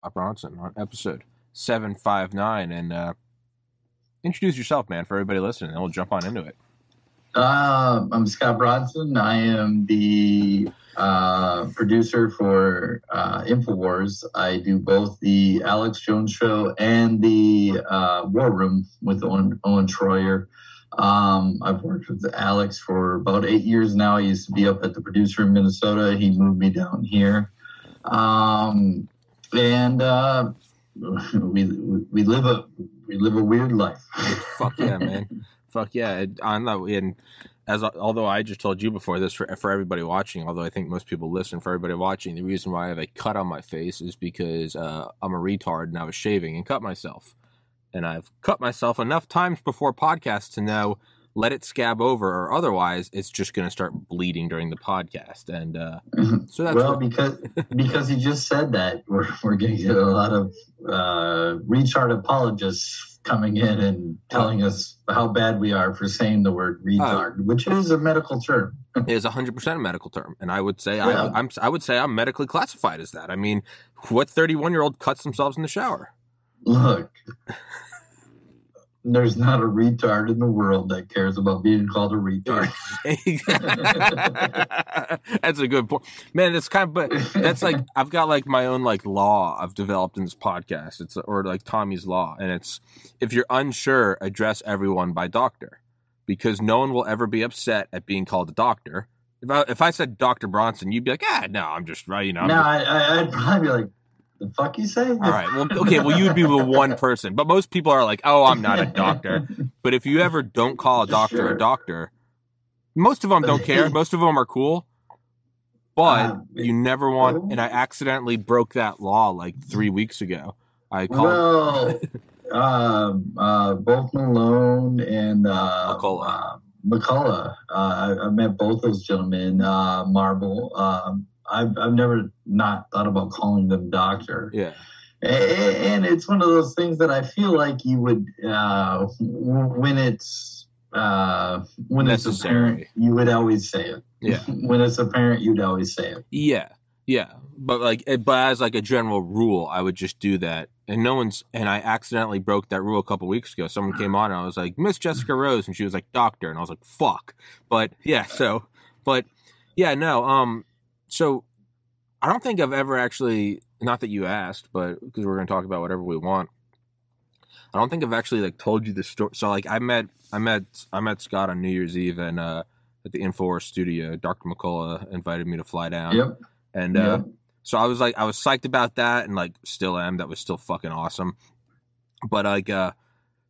Scott Bronson on episode 759. And uh, introduce yourself, man, for everybody listening, and we'll jump on into it. Uh, I'm Scott Bronson. I am the uh, producer for uh, InfoWars. I do both the Alex Jones show and the uh, War Room with Owen, Owen Schroyer. Um, I've worked with Alex for about eight years now. I used to be up at the producer in Minnesota. He moved me down here. Um, and uh, we, we live a we live a weird life. Fuck yeah, man. Fuck yeah. I'm not, and as although I just told you before this for for everybody watching, although I think most people listen for everybody watching, the reason why I have a cut on my face is because uh, I'm a retard and I was shaving and cut myself, and I've cut myself enough times before podcasts to know let it scab over or otherwise it's just going to start bleeding during the podcast. And uh, so that's well what... because because you just said that we're, we're going to get a lot of uh, retard apologists coming in and telling us how bad we are for saying the word retard uh, which is a medical term. It is 100% a medical term and i would say yeah. I, I'm, I would say i'm medically classified as that. I mean what 31 year old cuts themselves in the shower? Look there's not a retard in the world that cares about being called a retard. that's a good point, man. It's kind of, but that's like I've got like my own like law I've developed in this podcast. It's or like Tommy's law, and it's if you're unsure, address everyone by doctor, because no one will ever be upset at being called a doctor. If I if I said Doctor Bronson, you'd be like, ah, no, I'm just right. You know, no, I, I'd probably be like, the fuck you say? All right. Well, okay. Well, you'd be the one person, but most people are like, "Oh, I'm not a doctor." But if you ever don't call a doctor sure. a doctor, most of them don't care. Most of them are cool, but uh, you never want. And I accidentally broke that law like three weeks ago. I called. Well, uh, uh, both Malone and uh, McCullough. Uh, McCullough. Uh, I, I, met both those gentlemen. Uh, Marble. Um, I've, I've never not thought about calling them doctor. Yeah. And it's one of those things that I feel like you would, uh, when it's, uh, when Necessary. it's apparent, you would always say it. Yeah. when it's apparent, you'd always say it. Yeah. Yeah. But like, but as like a general rule, I would just do that. And no one's, and I accidentally broke that rule a couple weeks ago. Someone came on and I was like, Miss Jessica Rose. And she was like, doctor. And I was like, fuck. But yeah, so, but yeah, no, um, so I don't think I've ever actually, not that you asked, but because we're going to talk about whatever we want. I don't think I've actually like told you the story. So like I met, I met, I met Scott on New Year's Eve and uh, at the Infowars studio. Dr. McCullough invited me to fly down. Yep. And uh, yep. so I was like, I was psyched about that, and like still am. That was still fucking awesome. But like, uh,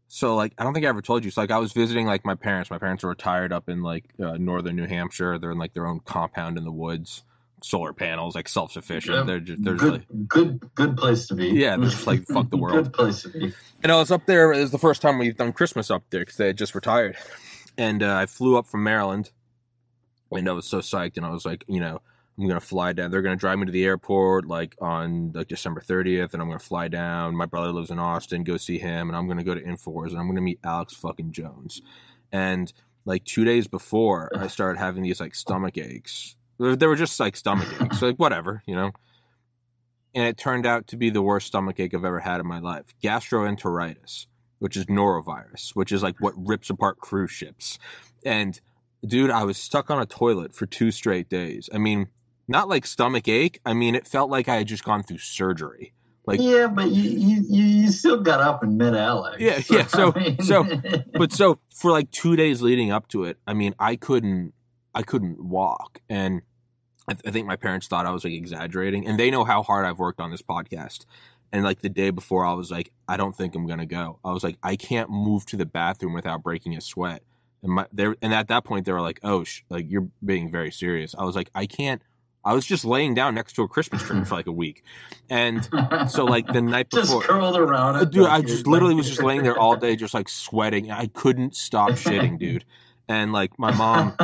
so like I don't think I ever told you. So like I was visiting like my parents. My parents are retired up in like uh, northern New Hampshire. They're in like their own compound in the woods solar panels, like self sufficient. Yeah, they're just they're good, like, good, good place to be. Yeah, they're just like fuck the world. good place to be. And I was up there. It was the first time we've done Christmas up there because they had just retired, and uh, I flew up from Maryland, and I was so psyched. And I was like, you know, I'm gonna fly down. They're gonna drive me to the airport like on like December 30th, and I'm gonna fly down. My brother lives in Austin. Go see him, and I'm gonna go to Infowars, and I'm gonna meet Alex fucking Jones. And like two days before, I started having these like stomach aches they were just like stomach aches, like whatever, you know. And it turned out to be the worst stomach ache I've ever had in my life. Gastroenteritis, which is norovirus, which is like what rips apart cruise ships. And dude, I was stuck on a toilet for two straight days. I mean, not like stomach ache. I mean, it felt like I had just gone through surgery. Like, yeah, but you you, you still got up and met Alex. Yeah, yeah. So so, but so for like two days leading up to it, I mean, I couldn't I couldn't walk, and I, th- I think my parents thought I was like exaggerating, and they know how hard I've worked on this podcast. And like the day before, I was like, I don't think I'm gonna go. I was like, I can't move to the bathroom without breaking a sweat. And my there, and at that point, they were like, "Oh, sh- like you're being very serious." I was like, I can't. I was just laying down next to a Christmas tree for like a week, and so like the night before, just curled around. Dude, I just literally was just laying there all day, just like sweating. I couldn't stop shitting, dude. And like my mom,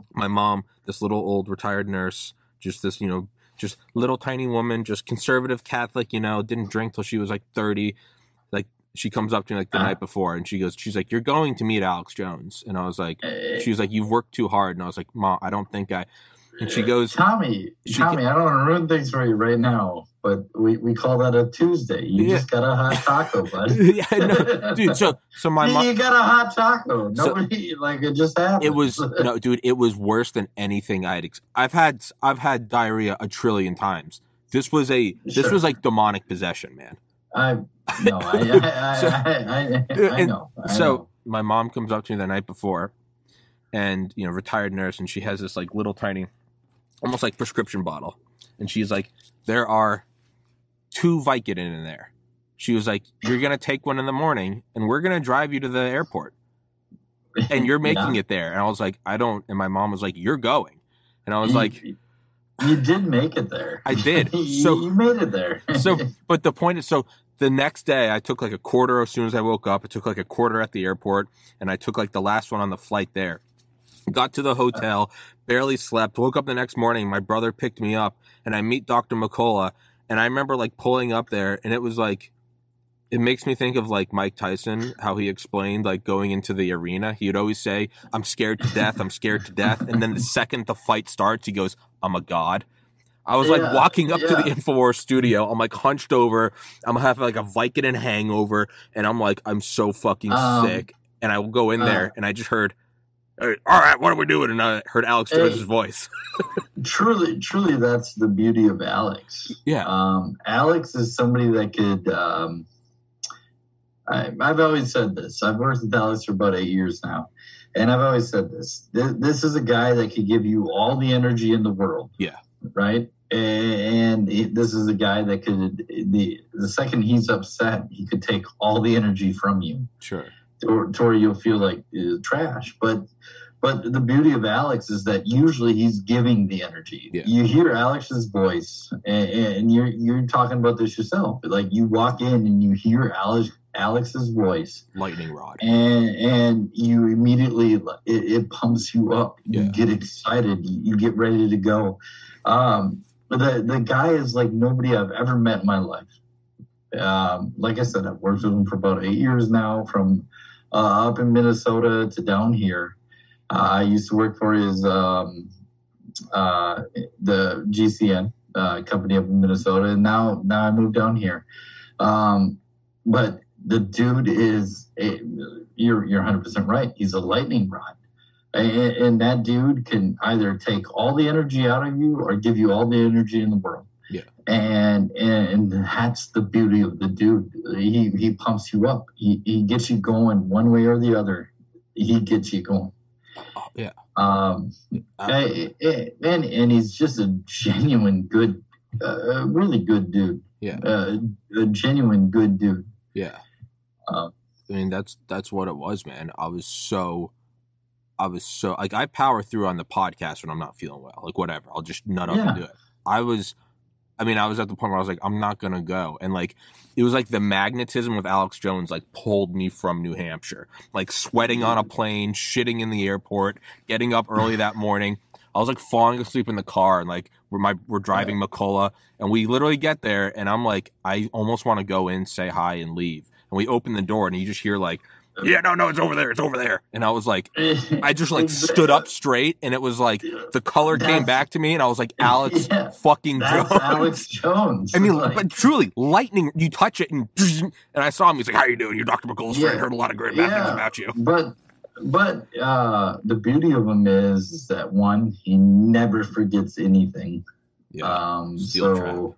my mom, this little old retired nurse, just this, you know, just little tiny woman, just conservative Catholic, you know, didn't drink till she was like 30. Like she comes up to me like the uh night before and she goes, she's like, you're going to meet Alex Jones. And I was like, she was like, you've worked too hard. And I was like, mom, I don't think I, and she goes, Tommy, She Tommy, I don't want to ruin things for you right now, but we, we call that a Tuesday. You Yeah. just got a hot taco, bud. yeah, no, dude. So, so my you got a hot taco. So- Nobody like it just happened. it was no, dude. It was worse than anything I'd. Ex- I've had, I've had diarrhea a trillion times. This was a, this Sure. was like demonic possession, man. I no, I I, So- I, I, I, I know. I so know. my mom comes up to me the night before and you know retired nurse and she has this like little tiny almost like prescription bottle and she's like there are two vicodin in there she was like you're gonna take one in the morning and we're gonna drive you to the airport and you're making Yeah. it there and i was like i don't and my mom was like you're going and i was like you, you did make it there. I did. So- you made it there. so but the point is so the next day i took like a quarter as soon as i woke up i took like a quarter at the airport and i took like the last one on the flight there got to the hotel barely slept woke up the next morning my brother picked me up and i meet dr mccullough and i remember like pulling up there and it was like it makes me think of like mike tyson how he explained like going into the arena he would always say i'm scared to death i'm scared to death and then the second the fight starts he goes i'm a god I was like walking up to the yeah. Infowars studio. I'm like hunched over. I'm having like a Vicodin hangover, and I'm like, I'm so fucking Um, sick. And I will go in there, uh, and I just heard, "Hey, "All right, what are we doing?" And I heard Alex. Jones's voice. truly, truly, that's the beauty of Alex. Yeah, Um, Alex is somebody that could. Um, I, I've always said this. I've worked with Alex for about eight years now, and I've always said this. This, this is a guy that could give you all the energy in the world. Yeah. Right. And this is a guy that could. The the second he's upset, he could take all the energy from you sure. Or to where you'll feel like uh, trash. But but the beauty of Alex is that usually he's giving the energy. Yeah. You hear Alex's voice, and, and you're you're talking about this yourself. Like you walk in and you hear Alex Alex's voice, Lightning rod. and and you immediately it, it pumps you up. You Yeah. get excited. You, you get ready to go. Um, but the the guy is like nobody I've ever met in my life. Um, like I said, I've worked with him for about eight years now, from uh, up in Minnesota to down here. Uh, I used to work for his um, uh, the GCN uh, company up in Minnesota, and now now I moved down here. Um, but the dude is a, you're you're 100 percent right. He's a lightning rod, and that dude can either take all the energy out of you or give you all the energy in the world. Yeah. And and that's the beauty of the dude. He he pumps you up. He he gets you going one way or the other. He gets you going. Oh, yeah. Um, Uh, and and he's just a genuine good, uh, a really good dude. Yeah. Uh, a genuine good dude. Yeah. Uh, I mean, that's that's what it was, man. I was so, I was so like I power through on the podcast when I'm not feeling well, like whatever. I'll just nut up Yeah. and do it. I was, I mean, I was at the point where I was like, I'm not gonna go, and like it was like the magnetism of Alex Jones like pulled me from New Hampshire, like sweating on a mm. plane, shitting in the airport, getting up early that morning. I was like falling asleep in the car, and like we're my we're driving McCullough, and we literally get there, and I'm like, I almost want to go in, say hi, and leave. And we open the door, and you just hear like, "Yeah, no, no, it's over there, it's over there." And I was like, I just like stood up straight, and it was like the color came back to me, and I was like, Alex Yeah, fucking That's Jones. Alex Jones. I mean, Like, but truly, lightning. You touch it, and and I saw him. He's like, "How are you doing? You're Dr. McCullough's friend. Heard a lot of great bad things about you." but but uh, the beauty of him is, is that one, he never forgets anything. Yeah, Um, so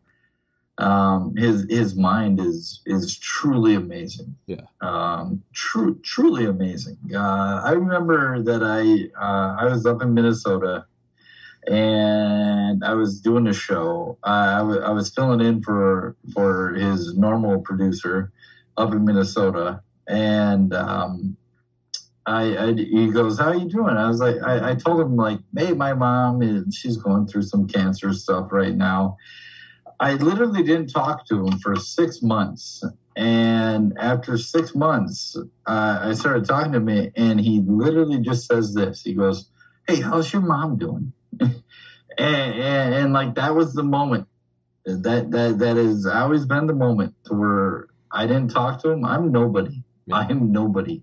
um, his his mind is is truly amazing. Yeah. Um, true, truly amazing. Uh, I remember that I uh, I was up in Minnesota, and I was doing a show. I, I was filling in for for his normal producer up in Minnesota, and um, I, I he goes, "How you doing?" I was like, I, I told him like, "Hey, my mom is she's going through some cancer stuff right now." I literally didn't talk to him for six months, and after six months, uh, I started talking to him, and he literally just says this. He goes, "Hey, how's your mom doing?" and, and, and like that was the moment. That that that has always been the moment to where I didn't talk to him. I'm nobody. Yeah. I am nobody.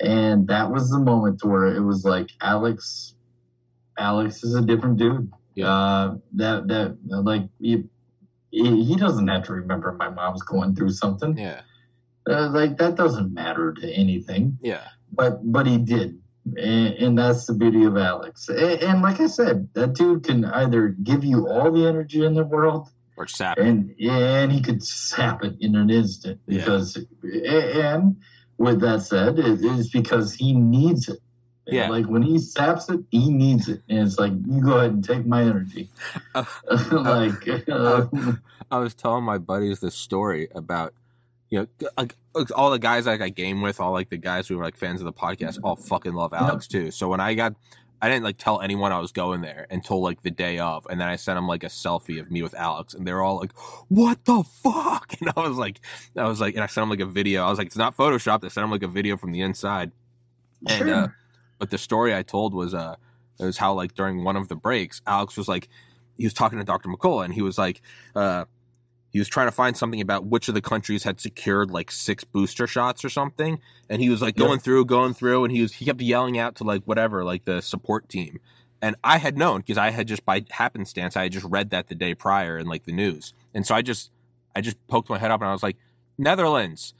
And that was the moment to where it was like, Alex, Alex is a different dude. Yeah. Uh, that that like he, he he doesn't have to remember my mom's going through something. Yeah. Uh, like that doesn't matter to anything. Yeah. But but he did, and, and that's the beauty of Alex. And, and like I said, that dude can either give you all the energy in the world, Or sap. and and he could sap it in an instant Yeah. because and with that said it is because he needs it Yeah. like when he saps it he needs it and it's like you go ahead and take my energy Uh, like uh, I was telling my buddies this story about, you know, like all the guys like I game with, all like the guys who were like fans of the podcast, all fucking love Alex too. So when I got, I didn't like tell anyone I was going there until like the day of, and then I sent them like a selfie of me with Alex, and they were all like, "What the fuck?" And I was like, I was like, and I sent them like a video. I was like, it's not photoshopped. I sent them like a video from the inside. And uh, but the story I told was uh, it was how like during one of the breaks, Alex was like, he was talking to Dr. McCullough, and he was like, uh, he was trying to find something about which of the countries had secured like six booster shots or something, and he was like going through, going through, and he was he kept yelling out to like whatever, like the support team, and I had known because I had just by happenstance I had just read that the day prior in like the news, and so I just I just poked my head up and I was like, Netherlands,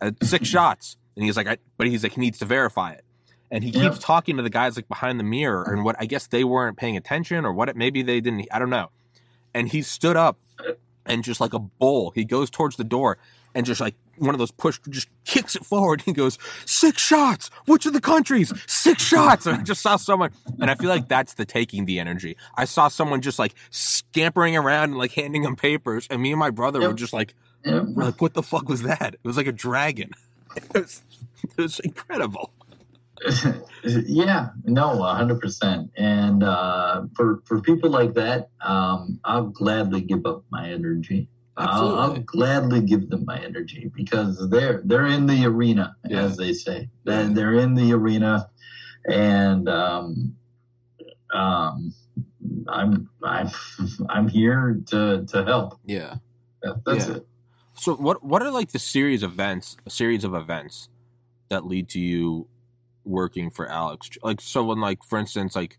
uh, six shots, and he's like, I, but he's like he needs to verify it. And he Yep. keeps talking to the guys like behind the mirror, and what I guess they weren't paying attention, or what? It, maybe they didn't. I don't know. And he stood up, and just like a bull, he goes towards the door, and just like one of those push, just kicks it forward. He goes six shots. Which of the countries? Six shots. And I just saw someone, and I feel like that's the taking the energy. I saw someone just like scampering around and like handing him papers, and me and my brother were just like, yeah. we're like, what the fuck was that? It was like a dragon. It was, it was incredible. Yeah, no, hundred percent. And uh, for for people like that, um, I'll gladly give up my energy. I'll, I'll gladly give them my energy because they're they're in the arena, Yeah. as they say. They're, Yeah. they're in the arena, and um, um, I'm I'm I'm here to to help. Yeah. That- That's Yeah. it. So what what are like the series of events, a series of events that lead to you working for Alex? Like so when like for instance like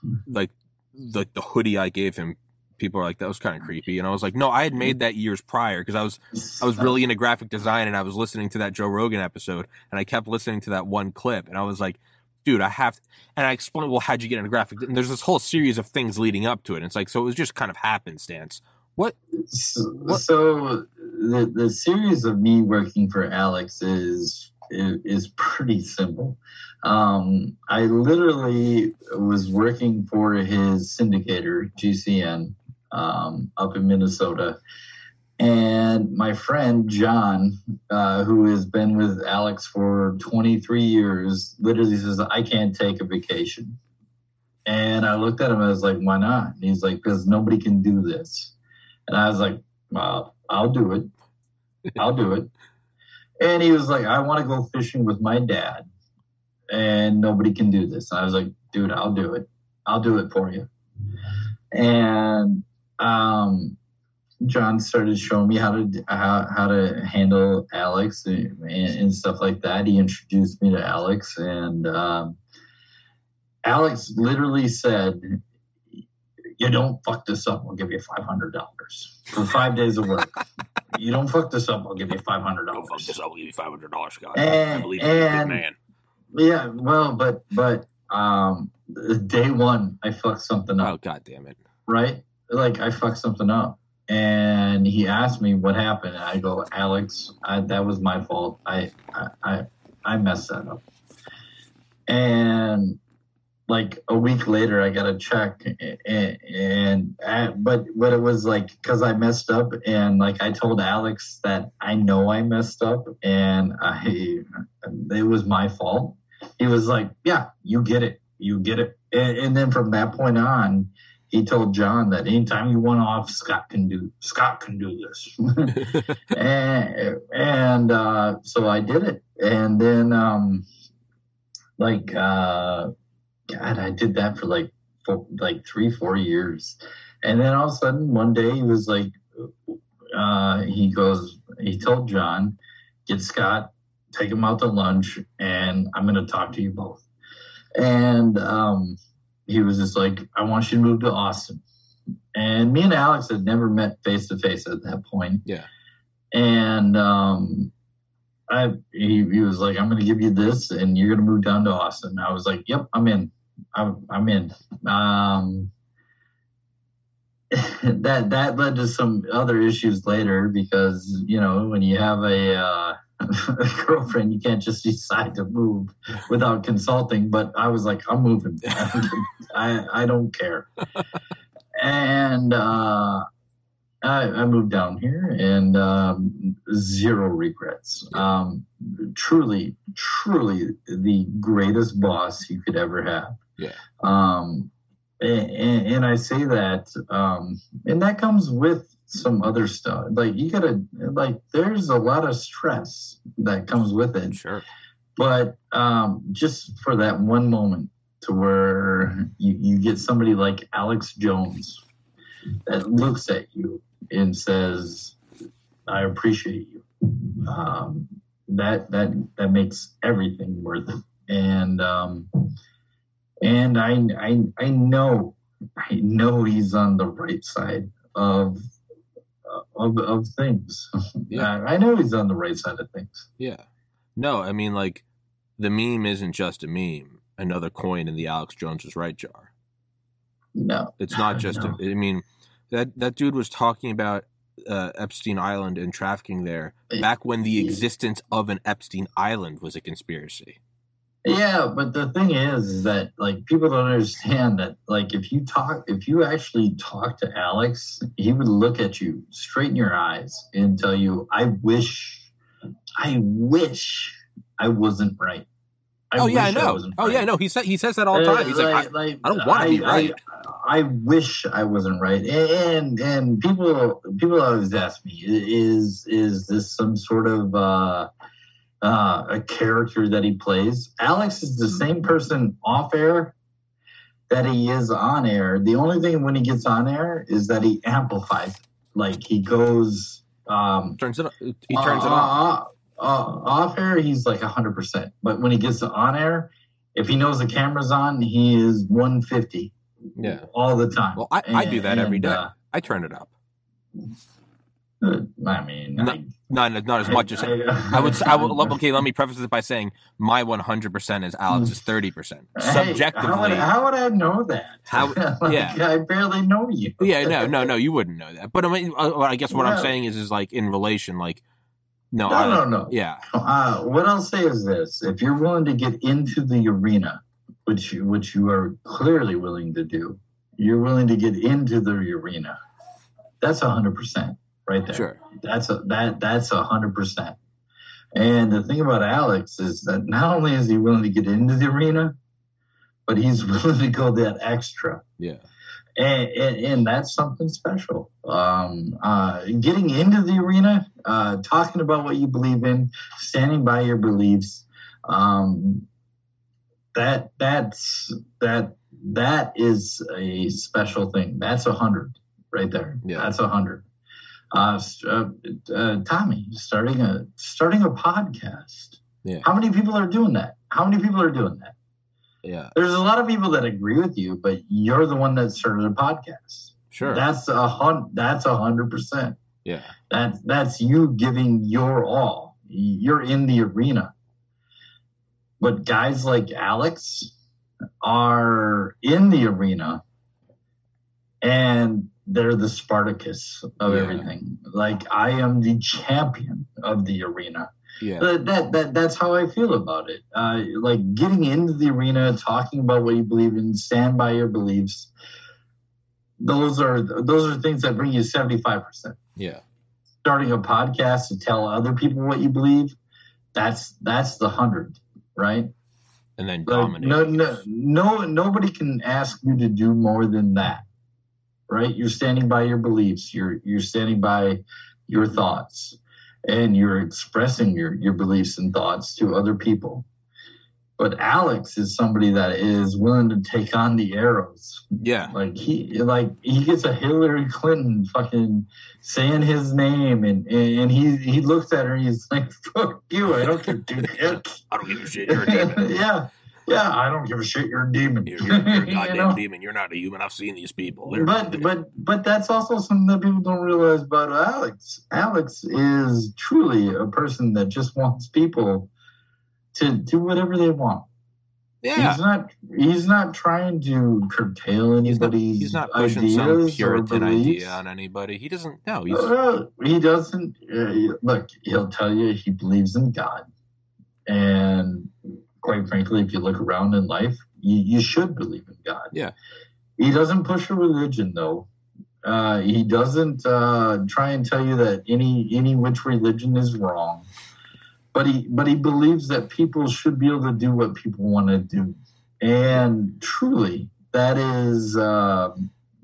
hmm. like the the hoodie I gave him, people are like that was kind of hmm. creepy, and I was like, no, I had made that years prior because I was I was really into graphic design and I was listening to that Joe Rogan episode and I kept listening to that one clip and I was like, dude, I have to, and I explained, well, how'd you get into graphic? And there's this whole series of things leading up to it. And it's like, so it was just kind of happenstance. What? So, What- so the the series of me working for Alex is is, pretty simple. Um, I literally was working for his syndicator GCN um, up in Minnesota, and my friend John, uh, who has been with Alex for 23 years, literally says, "I can't take a vacation." And I looked at him. I was like, "Why not?" And he's like, "Because nobody can do this." And I was like, well, I'll do it. I'll do it. And he was like, I want to go fishing with my dad. And nobody can do this. And I was like, dude, I'll do it. I'll do it for you. And um, John started showing me how to how, how to handle Alex and, and stuff like that. He introduced me to Alex, and um, Alex literally said, you don't fuck this up, We'll give you five hundred dollars for five days of work. you don't fuck this up, I'll give you five hundred dollars. Don't fuck this up. I'll give you five hundred dollars, Scott. And- I believe you're a good man. Yeah, well, but but um, day one, I fucked something up. Oh god damn it! right? Like I fucked something up, and he asked me what happened. And I go, Alex, I, that was my fault. I I I, I messed that up. And like a week later, I got a check, and, and, but but it was like because I messed up, and like I told Alex that I know I messed up, and I it was my fault. He was like, "Yeah, you get it, you get it," and, and then from that point on, he told John that anytime you want off, Scott can do Scott can do this, and and uh, so I did it, and then um, like. Uh, God, I did that for like four, like three, four years, and then all of a sudden one day he was like, uh, he goes, he told John, get Scott, take him out to lunch, and I'm going to talk to you both. And um, he was just like, I want you to move to Austin. And me and Alex had never met face to face at that point. Yeah. And um, I he, he was like, I'm going to give you this, and you're going to move down to Austin. I was like, Yep, I'm in. I'm, I'm in. Um, that that led to some other issues later because you know when you have a, uh, a girlfriend, you can't just decide to move without consulting. But I was like, I'm moving. I I don't care. and uh, I, I moved down here and um, zero regrets. Um, truly, truly the greatest boss you could ever have. Yeah. Um, and, and I say that, um, and that comes with some other stuff. Like you gotta, like, there's a lot of stress that comes with it. Sure. But um, just for that one moment, to where you, you get somebody like Alex Jones that looks at you and says, "I appreciate you." Um, that that that makes everything worth it. And um, and I I I know I know he's on the right side of of, of things. Yeah. I know he's on the right side of things. Yeah. No, I mean like the meme isn't just a meme. Another coin in the Alex Jones was right jar. No, It's not just. No. A, I mean, that that dude was talking about uh, Epstein Island and trafficking there back when the existence of an Epstein Island was a conspiracy. Yeah, but the thing is, is that like people don't understand that like if you talk, if you actually talk to Alex, he would look at you straight in your eyes and tell you, "I wish, I wish I wasn't right." oh yeah, I know. wasn't oh yeah, right." no. He said he says that all the time. He's like, I, like, I don't wanna be right. I, I wish I wasn't right. And and people people always ask me, is is this some sort of uh, uh, a character that he plays? Alex is the same person off air that he is on air. The only thing when he gets on air is that he amplifies. it. Like he goes. Um, turns it. He turns it uh, off. uh, uh, off air, he's like 100%. But when he gets on air, if he knows the camera's on, he is 150 Yeah. all the time. Well, I, I do that every And, day. uh, I turn it up. I mean, No, I, Not not as much as I would. s- I would. Okay, let me preface this by saying my 100 percent is Alex's 30 percent. Hey, how would, Subjectively, how would I know that? How- Like, yeah. I barely know you. yeah, no, no, no, you wouldn't know that. But I mean, uh, I guess what I'm saying is, is like in relation, like no, No, I, no, no. yeah, Uh, what I'll say is this: if you're willing to get into the arena, which you, which you are clearly willing to do, you're willing to get into the arena. That's hundred percent right there. sure, That's a that that's a hundred percent. And the thing about Alex is that not only is he willing to get into the arena, but he's willing to go that extra yeah, and, and, and that's something special. Um, uh, getting into the arena, uh, talking about what you believe in, standing by your beliefs, um, that that's that that is a special thing. That's a hundred right there. Yeah. That's a hundred. Uh, uh, uh, Tommy, starting a starting a podcast. Yeah. How many people are doing that? How many people are doing that? yeah, there's a lot of people that agree with you, but you're the one that started a podcast. sure, That's a hun- That's a hundred percent. yeah, That's that's you giving your all. You're in the arena. But guys like Alex are in the arena, and they're the Spartacus of Yeah. everything. Like I am the champion of the arena yeah, that, that, that that's how I feel about it. Uh, like getting into the arena, talking about what you believe in, stand by your beliefs. Those are those are things that bring you seventy five percent. yeah, Starting a podcast to tell other people what you believe, that's that's the hundred, right? and then Like, dominate. no, no, no, nobody can ask you to do more than that, right? You're standing by your beliefs. You're you're standing by your thoughts, and you're expressing your your beliefs and thoughts to other people. But Alex is somebody that is willing to take on the arrows. Yeah, Like he like he gets a Hillary Clinton fucking saying his name, and and he he looks at her and he's like, "Fuck you! I don't give two shits." I don't give a shit. A yeah, yeah, I don't give a shit. You're a demon. You're, you're, you're a You goddamn know? demon. You're not a human. I've seen these people. They're- But but but that's also something that people don't realize about Alex. Alex is truly a person that just wants people to do whatever they want. yeah, He's not he's not trying to curtail he's not, anybody's he's not pushing some Puritan idea on anybody. He doesn't. No, he's Uh, he doesn't. Uh, look, he'll tell you he believes in God, and quite frankly, if you look around in life, you, you should believe in God. Yeah. He doesn't push a religion, though. Uh, he doesn't uh, try and tell you that any any which religion is wrong, but he but he believes that people should be able to do what people want to do, and truly, that is uh,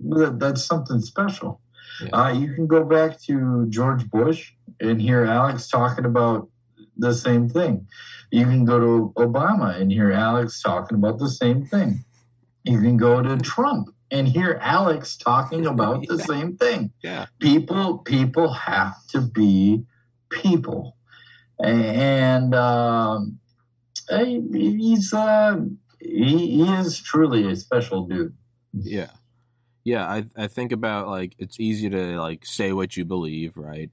that, that's something special. Yeah. Uh, you can go back to George Bush and hear Alex talking about the same thing. You can go to Obama and hear Alex talking about the same thing. You can go to Trump and hear Alex talking about the Yeah. same thing. yeah, People, people have to be people, and um, he's uh, he, he is truly a special dude. yeah, yeah. I I think about like it's easy to like say what you believe, right?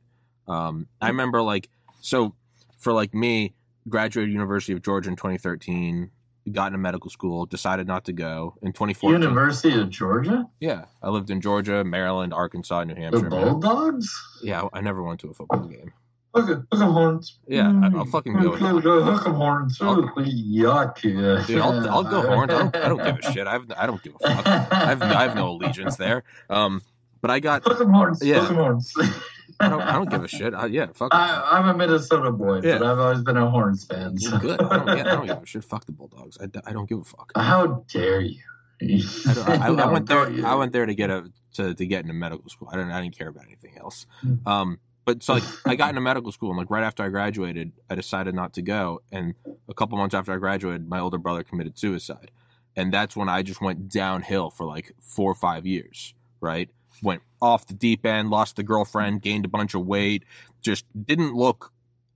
Um, I remember like so for like me, graduated University of Georgia in 2013. Got into medical school, decided not to go in 2014. University of Georgia, Yeah, I lived in Georgia, Maryland, Arkansas, New the Hampshire. Bulldogs. Yeah, I never went to a football game. Look at look at horns. Yeah, I- I'll fucking go. Look at horns. Yuck. Yeah. Dude, I'll, I'll go horns. I don't, I don't give a shit. I have, I don't give a fuck. I have, I have no allegiance there. Um, but I got, Look at horns. Yeah. Look horns. I don't, I don't give a shit. I, yeah, fuck. I, I'm a Minnesota boy, Yeah. but I've always been a Horns fan. so- Good. I don't, yeah, I don't give a shit. Fuck the Bulldogs. I, I don't give a fuck. How dare you? I, I, I went there. I went there to get a to, to get into medical school. I didn't. I didn't care about anything else. Hmm. Um, but so like I got into medical school, and like right after I graduated, I decided not to go. And a couple months after I graduated, my older brother committed suicide, and that's when I just went downhill for like four or five years. Right, went off the deep end, lost the girlfriend, gained a bunch of weight, just didn't look.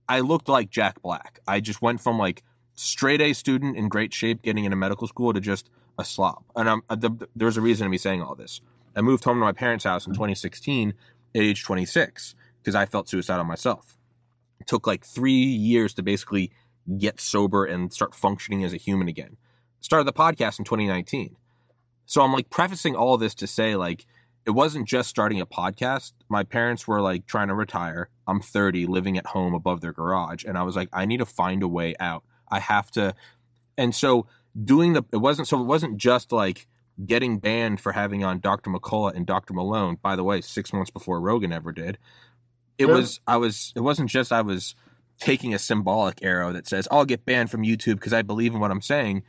I looked like Jack Black. I just went from like straight A student in great shape, getting into medical school, to just a slob. And I'm, uh, the, there's a reason to me saying all this. I moved home to my parents' house in 2016 at age 26 because I felt suicidal myself. It took like three years to basically get sober and start functioning as a human again. Started the podcast in 2019. So I'm like prefacing all this to say like it wasn't just starting a podcast. My parents were like trying to retire. I'm 30, living at home above their garage, and I was like, I need to find a way out. I have to, and so doing the it wasn't so it wasn't just like getting banned for having on Dr. McCullough and Dr. Malone. By the way, six months before Rogan ever did. It Yeah. was I was it wasn't just I was taking a symbolic arrow that says I'll get banned from YouTube because I believe in what I'm saying.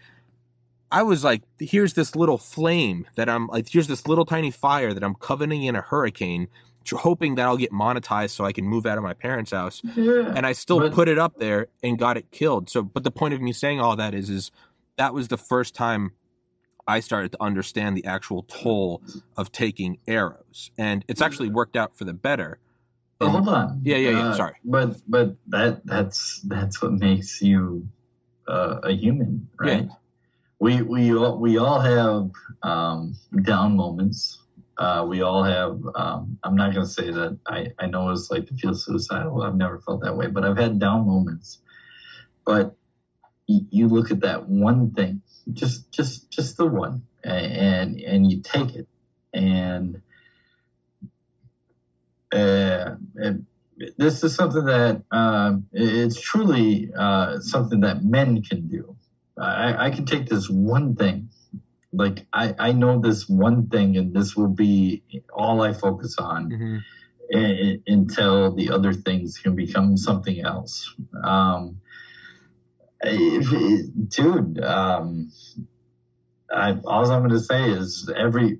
I was like, here's this little flame that I'm like, here's this little tiny fire that I'm coveting in a hurricane, hoping that I'll get monetized so I can move out of my parents' house. Yeah. And I still But- put it up there and got it killed. So, but the point of me saying all that is, is that was the first time I started to understand the actual toll of taking arrows, and it's actually worked out for the better. And- hold on. Yeah, yeah, yeah, Uh, sorry. But but that that's that's what makes you uh, a human, right? Yeah. We we all we all have um, down moments. Uh, we all have. Um, I'm not gonna say that I I know it's like to feel suicidal. I've never felt that way, but I've had down moments. But you look at that one thing, just just just the one, and and you take it, and uh, and this is something that um, it's truly uh, something that men can do. I, I can take this one thing, like I, I know this one thing, and this will be all I focus on Mhm. i- until the other things can become something else. Um, if- dude, um, I, all I'm going to say is every,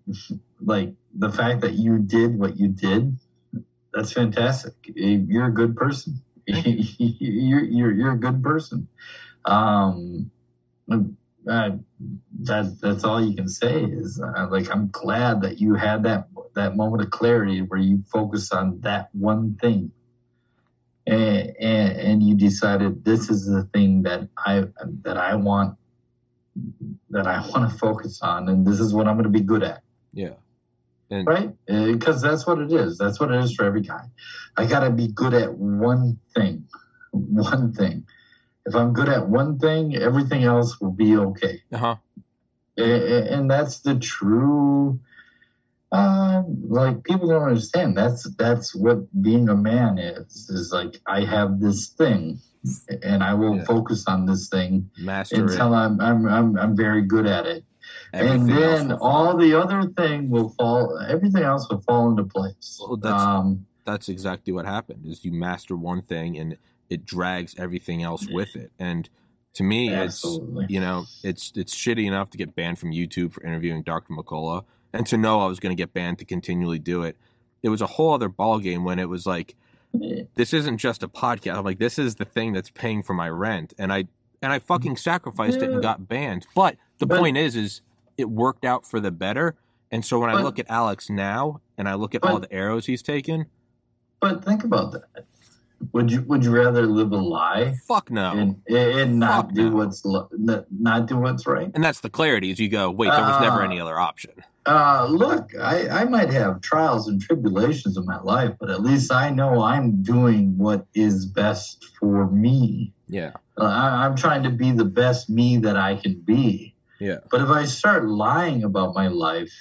like the fact that you did what you did, that's fantastic. You're a good person. you're, you're, you're a good person. Um, uh, that that's all you can say is uh, like I'm glad that you had that that moment of clarity where you focused on that one thing, and, and and you decided this is the thing that I that I want that I want to focus on, and this is what I'm going to be good at. Yeah. And right? Because that's what it is. That's what it is for every guy. I got to be good at one thing. One thing. If I'm good at one thing, everything else will be okay. uh-huh. And that's the true. Uh, like people don't understand. That's that's what being a man is. Is like I have this thing, and I will Yeah. focus on this thing Master it. until I'm I'm I'm, I'm very good at it and Everything else then all the other thing will fall everything else will fall into place Well, that's- um that's exactly what happened is you master one thing and it drags everything else with it. And to me absolutely. it's you know it's it's shitty enough to get banned from youtube for interviewing dr mccullough and to know i was going to get banned to continually do it. It was a whole other ballgame when it was like this isn't just a podcast. I'm like this is the thing that's paying for my rent. And i and i fucking sacrificed it and got banned. But the But- point is is it worked out for the better. And so when i look at alex now and i look at all the arrows he's taken but think about that would you would you rather live a lie fuck no and and not Fuck do no. what's not- do what's right And that's the clarity is you go, wait, there was never Ah. any other option. uh look i i might have trials and tribulations in my life but at least i know i'm doing what is best for me Yeah. Uh, I, I'm trying to be the best me that I can be. Yeah. But if I start lying about my life,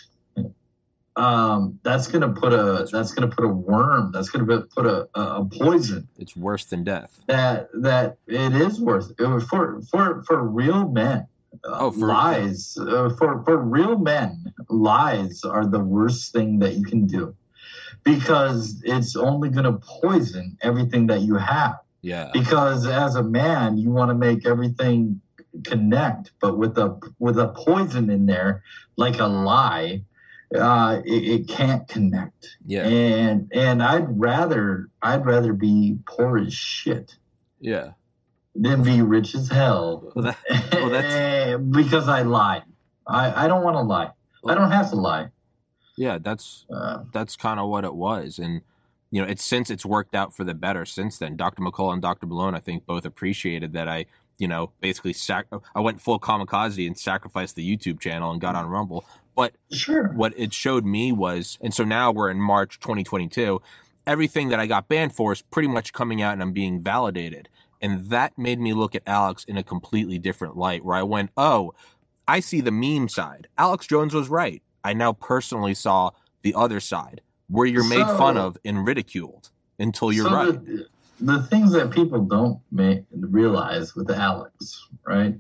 um, that's gonna put a that's gonna put a worm. That's gonna put a, a, poison It's worse than death. that that it is worth it for for for real men. Uh, Oh, for- lies uh, for for real men, lies are the worst thing that you can do because it's only going to poison everything that you have Yeah. because as a man you want to make everything connect but with a with a poison in there like a lie uh it, it can't connect Yeah. and and i'd rather i'd rather be poor as shit Yeah. than be rich as hell Well, that, well, that's- because i lied i i don't want to lie i don't have to lie yeah, that's uh, that's kind of what it was. And you know, it's since it's worked out for the better since then. Dr. McCullough and Dr. Malone, I think, both appreciated that I, you know, basically sac- I went full kamikaze and sacrificed the YouTube channel and got on Rumble. But sure what it showed me was, and so now we're in March 2022. Everything that I got banned for is pretty much coming out and I'm being validated. And that made me look at Alex in a completely different light where I went, oh, I see the meme side. Alex Jones was right. I now personally saw the other side where you're made So- fun of and ridiculed until you're So right. The, the things that people don't realize with Alex, right?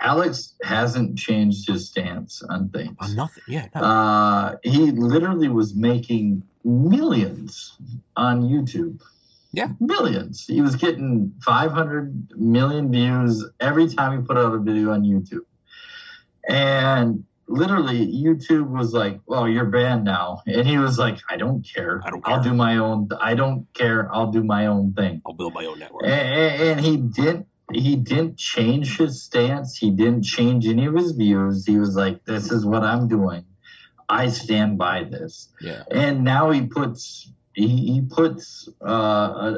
Alex hasn't changed his stance on things. On nothing. Yeah. No. Uh, he literally was making millions on YouTube. Yeah. Millions. He was getting 500 million views every time he put out a video on YouTube. And literally, YouTube was like, well, you're banned now. And he was like, I don't care. I don't I'll do my own. I don't care. I'll do my own thing I'll build my own network. and, and he didn't he didn't change his stance. He didn't change any of his views. He was like this is what i'm doing. I stand by this. Yeah. and now he puts he, he puts uh,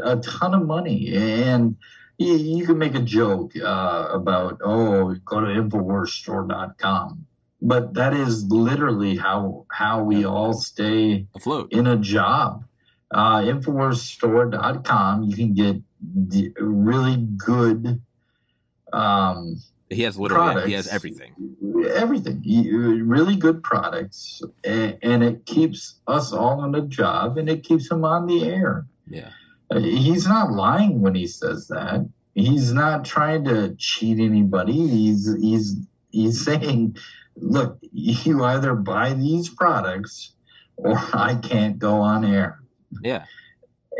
a, a ton of money. And you, you can make a joke uh, about oh go to infowarsstore.com but that is literally how how we all stay Afloat. in a job. Uh, Infowarsstore.com, you can get really good um, He has literally, products. he has everything. Everything. Really good products. And, and it keeps us all on the job and it keeps him on the air. Yeah. Uh, He's not lying when he says that. He's not trying to cheat anybody. He's he's he's saying, look, you either buy these products or I can't go on air. Yeah.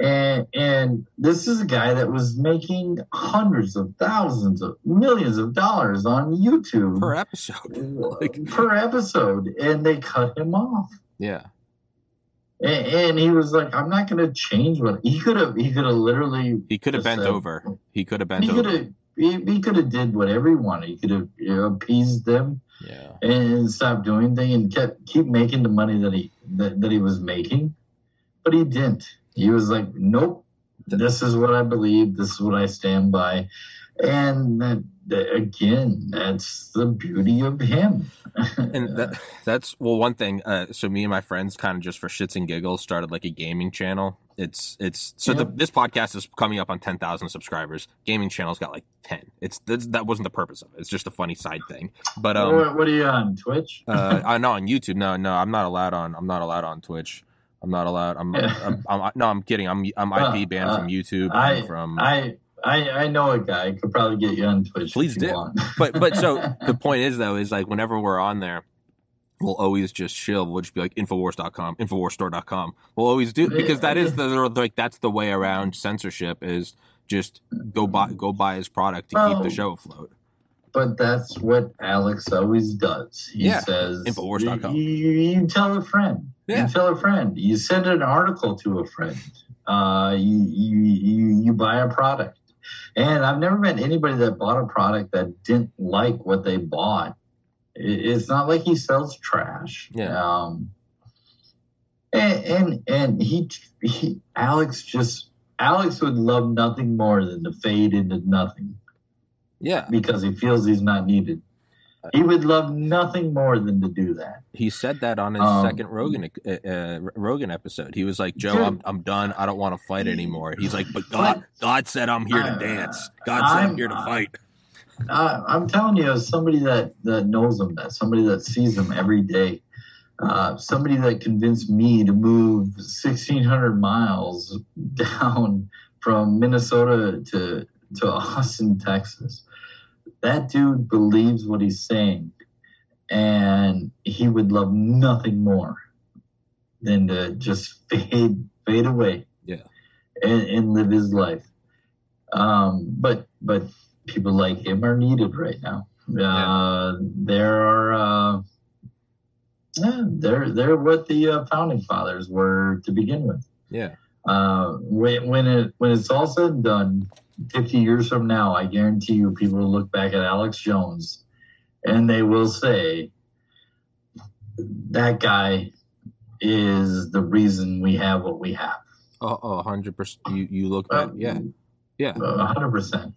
And and this is a guy that was making hundreds of thousands of millions of dollars on YouTube Per episode. Like- per episode, and they cut him off. Yeah. And, and he was like, "I'm not going to change what he could have. He could have literally. He could have bent said- over. He could have bent He could over. have. He, he could have did whatever he wanted. He could have you know, appeased them Yeah. and stopped doing things and kept keep making the money that he that, that he was making, but he didn't. He was like, "Nope, this is what I believe. This is what I stand by," and that th- again, that's the beauty of him. and that, that's well one thing uh, so me and my friends kind of just for shits and giggles started like a gaming channel. It's it's so the, this podcast is coming up on 10,000 subscribers. Gaming channel's got like 10 it's that's, that wasn't the purpose of it. It's just a funny side thing. But um what, what are you on Twitch? uh I know on YouTube. No no I'm not allowed on I'm not allowed on Twitch I'm not allowed. I'm, I'm, I'm, no I'm kidding. I'm I'm IP banned Uh, from YouTube I- from I, I I know a guy. Could probably get you on Twitch. Please do. but but so the point is though is like whenever we're on there we'll always just chill. We'll just be like infowars.com infowarsstore.com we'll always do because that is the like that's the way around censorship is just go buy go buy his product to keep the show afloat But that's what Alex always does. He Yeah, says, Infowars.com. You, you, tell a friend. Yeah. You tell a friend. You send an article to a friend. Uh, you, you, you, you buy a product. And I've never met anybody that bought a product that didn't like what they bought. It's not like he sells trash. Yeah. Um, and and, and he, he, Alex just, Alex would love nothing more than to fade into nothing yeah. Because he feels he's not needed. He would love nothing more than to do that. he said that on his Um, second rogan uh, uh, rogan episode. He was like joe i'm, I'm done. I don't want to fight anymore. He's like but god god said i'm here to Uh, dance. God said i'm I'm- here to fight. Uh, I'm telling you, as somebody that, that knows him, that somebody that sees him every day, uh, somebody that convinced me to move 1,600 miles down from Minnesota to to Austin, Texas. That dude believes what he's saying, and he would love nothing more than to just fade fade away, Yeah. and, and live his life. Um, but but people like him are needed right now. Uh, there are. Uh, yeah, they're they're what the uh, founding fathers were to begin with. yeah Uh, when when it when it's all said and done, fifty years from now, I guarantee you, people will look back at Alex Jones, and they will say, "That guy is the reason we have what we have." oh, oh 100% you you look back yeah yeah a hundred percent.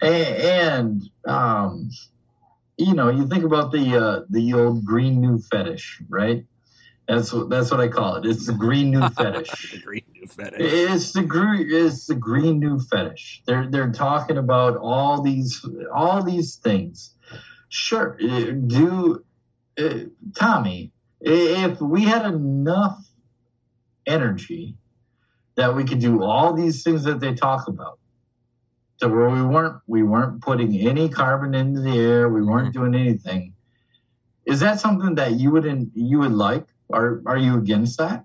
And um, you know, you think about the uh, the old green new fetish, right? That's what that's what I call it. It's the green new fetish. the green new fetish It's the green. It's the green new fetish. They're they're talking about all these all these things. Sure, uh, do uh, Tommy? If we had enough energy that we could do all these things that they talk about, to where we weren't we weren't putting any carbon into the air, we weren't doing anything. Is that something that you would not you would like? Are are you against that?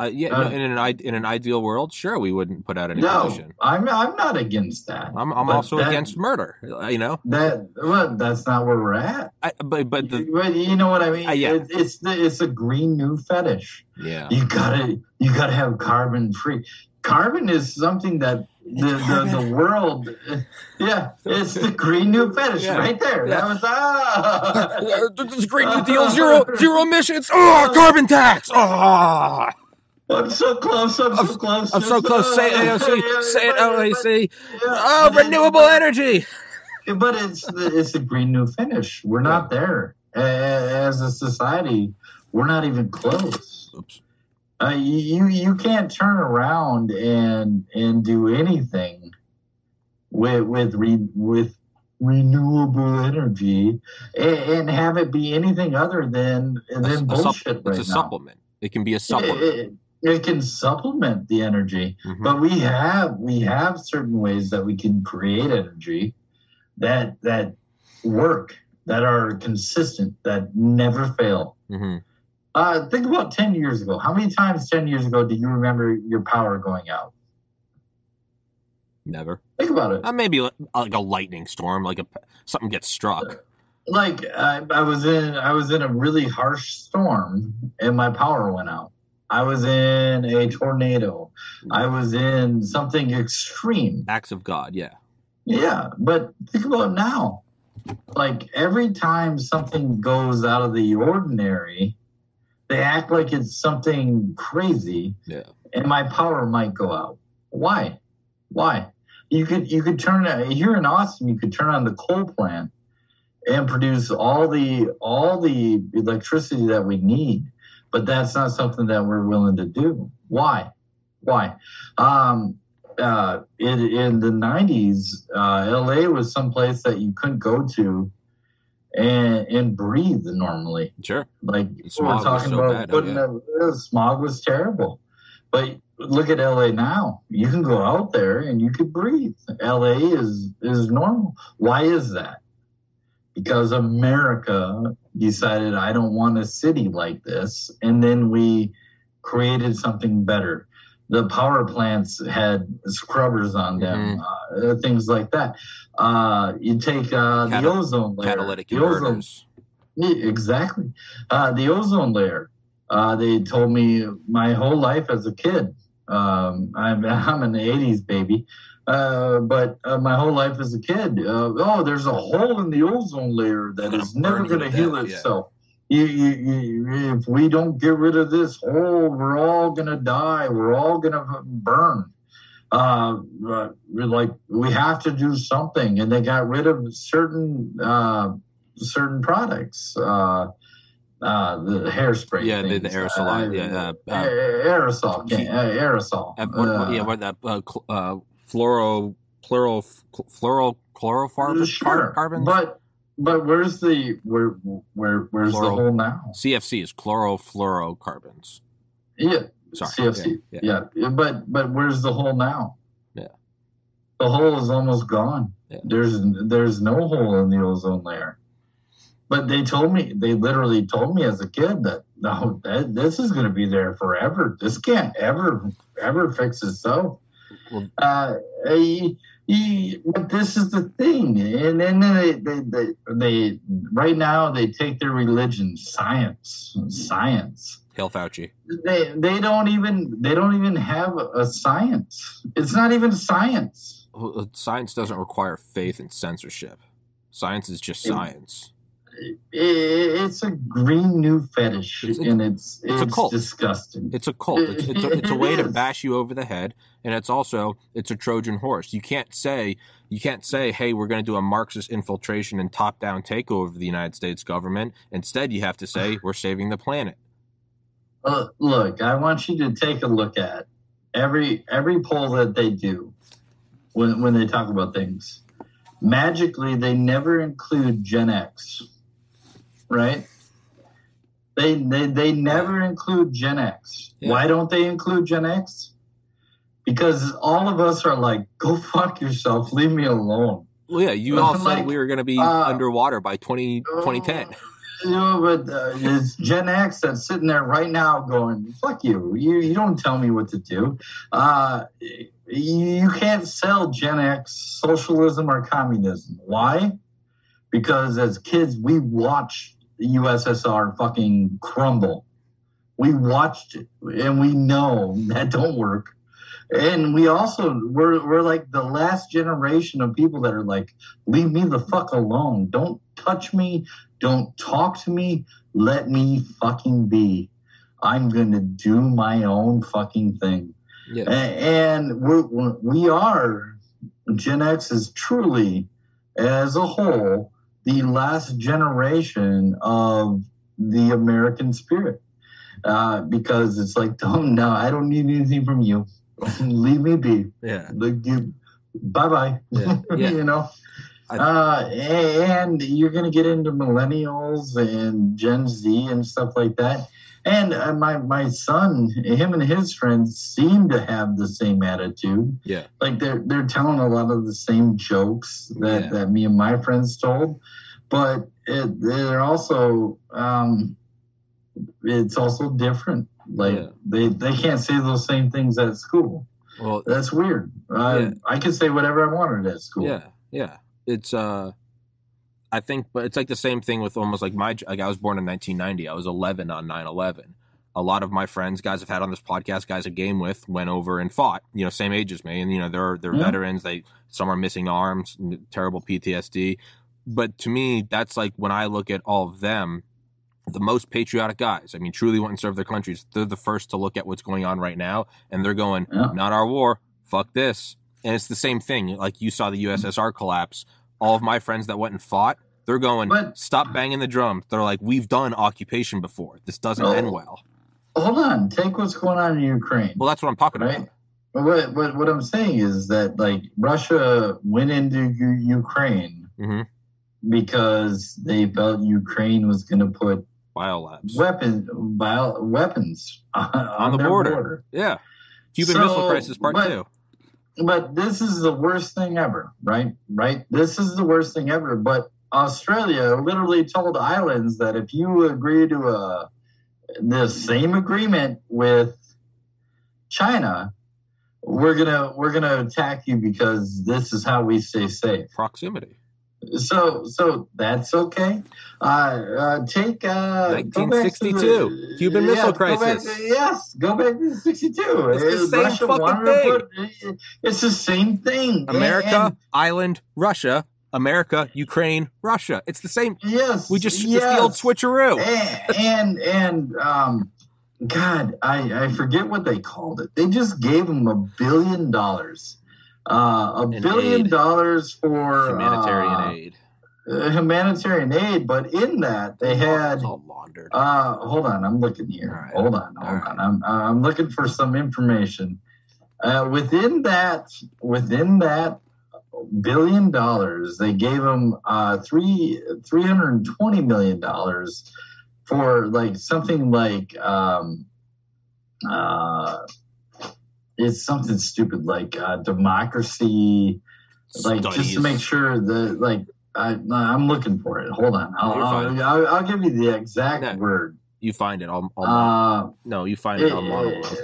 Uh, yeah, Uh, in an in an ideal world, sure, we wouldn't put out any No. I'm I'm not against that. I'm I'm also that- against murder. You know, that. Well, that's not where we're at. I, but but the But you know what I mean? Uh, yeah. It, it's the it's a green new fetish. yeah You gotta you gotta have carbon free. Carbon is something that the, the, the world, yeah, it's the green new fetish Yeah. right there. Yeah. That was ah. this Green New Deal zero zero emissions. Oh, carbon tax. Oh, I'm so close. I'm so I'm- close. I'm so close. Say it, AOC. Say it, LAC. Yeah. Oh, renewable energy. But it's the, it's the green new finish. We're not there as a society. We're not even close. Oops. Uh, you you can't turn around and and do anything with with re, with renewable energy and, and have it be anything other than than A bullshit it's right a now. supplement. It can be a supplement. It, it- it can supplement the energy, Mhm. but we have we have certain ways that we can create energy that that work that are consistent that never fail. Mhm. Uh, think about 10 years ago. How many times 10 years ago do you remember your power going out? Never. Think about it. Uh, maybe li- like a lightning storm, like a something gets struck. Like I, I was in I was in a really harsh storm and my power went out. I was in a tornado. I was in something extreme. Acts of God. Yeah. Yeah, but think about now. Like every time something goes out of the ordinary, they act like it's something crazy. Yeah. And my power might go out. Why? Why? You could you could turn here in Austin. You could turn on the coal plant and produce all the all the electricity that we need, but that's not something that we're willing to do. Why? Why? Um, uh, in, in the 90s, uh, LA was someplace that you couldn't go to and and breathe normally. Sure. Like Smog we're talking so about bad, oh, yeah. a, the smog was terrible. But look at LA now. You can go out there and you could breathe. LA is is normal. Why is that? Because America decided I don't want a city like this, and then we created something better. The power plants had scrubbers on them, uh, things like that. Uh, you take uh, the ozone layer. Catalytic the ozone yeah, exactly. Uh, the ozone layer. Uh, they told me my whole life as a kid. Um, I'm, I'm an 80s baby. Uh, but uh, my whole life as a kid, uh, oh, there's a hole in the ozone layer that is never going to heal death, yeah. itself. You, you, you, if we don't get rid of this hole, we're all going to die. We're all going to burn. Uh, like we have to do something, and they got rid of certain uh, certain products. Uh, uh, the hairspray. Yeah, the, the aerosol. Uh, yeah, uh, uh, aerosol. can- aerosol. what, yeah, Uh, what that uh, cl- uh, fluoro, plural, fluoro, chlorofarbon, sure, carbons. but but where's the where where where's Plural. the hole now? CFC is chlorofluorocarbons. Yeah, Sorry. CFC. Yeah, Yeah, yeah. but but where's the hole now? Yeah. the hole is almost gone. Yeah. There's there's no hole in the ozone layer. But they told me they literally told me as a kid that no, that, this is going to be there forever. This can't ever ever fix itself. Well- uh, but this is the thing, and then they, they, they, they right now they take their religion, science, science Hail Fauci. they they don't even they don't even have a science. It's not even science. Well, uh, Science doesn't require faith and censorship. Science is just science. It's a green new fetish, It's- and it's it's it's, a cult. disgusting. It's a cult. It's, it's, a, it's a way to bash you over the head, and it's also it's a Trojan horse. You can't say you can't say, "Hey, we're going to do a Marxist infiltration and top-down takeover of the United States government." Instead, you have to say, "We're saving the planet." Uh, look, I want you to take a look at every every poll that they do when when they talk about things. Magically, they never include Gen X, right? They they they never include Gen X. Yeah. Why don't they include Gen X? Because all of us are like, go fuck yourself, leave me alone. Well, yeah, you all said we were going to be uh, underwater by 20, 2010. You know, but uh, it's Gen X that's sitting there right now going, "Fuck you! You you don't tell me what to do. Uh, you can't sell Gen X socialism or communism. Why? Because as kids, we watched the USSR fucking crumble. We watched it, and we know that don't work. And we also we're we're like the last generation of people that are like, leave me the fuck alone. Don't touch me. Don't talk to me. Let me fucking be. I'm gonna do my own fucking thing. Yeah. And we're, we're- Gen X is truly, as a whole, the last generation of the American spirit. Uh, because it's like, don't, no, I don't need anything from you. Leave me be. Yeah. Like you, bye bye. Yeah. Yeah. you know? Uh, and you're going to get into millennials and Gen Z and stuff like that. And uh, my my son, him and his friends seem to have the same attitude. Yeah. like they're they're telling a lot of the same jokes that Yeah. that me and my friends told, but it, they're also um, it's also different. Like Yeah. they they can't say those same things at school. Well, That's weird. Uh, Yeah. I can say whatever I wanted at school. Yeah, yeah. It's uh, I think, but it's like the same thing with almost like my like I was born in 1990. I was 11 on 9/11. A lot of my friends, guys I've had on this podcast, guys I game with, went over and fought. You know, same age as me, and you know they're they're Yeah. veterans. They some are missing arms, terrible PTSD. But to me, that's like when I look at all of them, the most patriotic guys. I mean, truly want to serve their countries. They're the first to look at what's going on right now, and they're going, Yeah. "Not our war. Fuck this." And it's the same thing. Like you saw the USSR collapse. All of my friends that went and fought, they're going, But- stop banging the drum. They're like, we've done occupation before. This doesn't Oh. end well. Hold on, take what's going on in Ukraine. Well, that's what I'm talking Right. about. What, what what I'm saying is that like Russia went into U- Ukraine hmm because they felt Ukraine was going to put Biolabs. weapon bio, weapons on, on the their border. Yeah. Cuban So, Missile Crisis Part but- 2. But this is the worst thing ever, right? Right? This is the worst thing ever. But Australia literally told islands that if you agree to a the same agreement with China, we're gonna we're gonna attack you because this is how we stay safe. Proximity. So so that's okay. Uh, uh, take uh, go back to 1962, the- Cuban Missile go back Crisis. yes, go back to '62. It's the same fucking wanted to put- it's the same thing. America, And- island, Russia, America, Ukraine, Russia. It's the same. yes, We just, yes. it's the old switcheroo. and and, and um, God, I I forget what they called it. They just gave them a billion dollars. Uh, a billion aid. dollars for Humanitarian uh, aid. uh, humanitarian aid, but in that they had all laundered. Uh, hold on, I'm looking here. All right. Hold on, All hold right. on. I'm I'm looking for some information. Uh, within that, within that billion dollars, they gave them uh three three hundred twenty million dollars for like something like um uh it's something stupid like uh democracy like just to make sure that like I, i'm looking for it. Hold on, I'll. I'll, I'll, I'll give you the exact No. word. You find it. I'll, I'll Uh, no, you find it on monologue.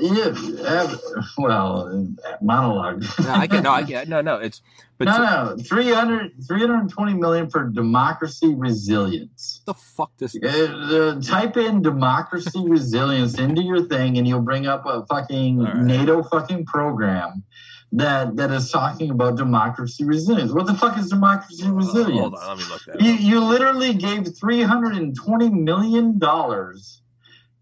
Yeah, uh, well, monologue. No, I get no, I get no, no. It's but no, no, 300, 320 million for democracy resilience. What the fuck this? Uh, uh, type in democracy resilience into your thing, and you'll bring up a fucking right. NATO fucking program that that is talking about democracy resilience. What the fuck is democracy resilience? Hold on, let me look that. You, you literally gave three hundred and twenty million dollars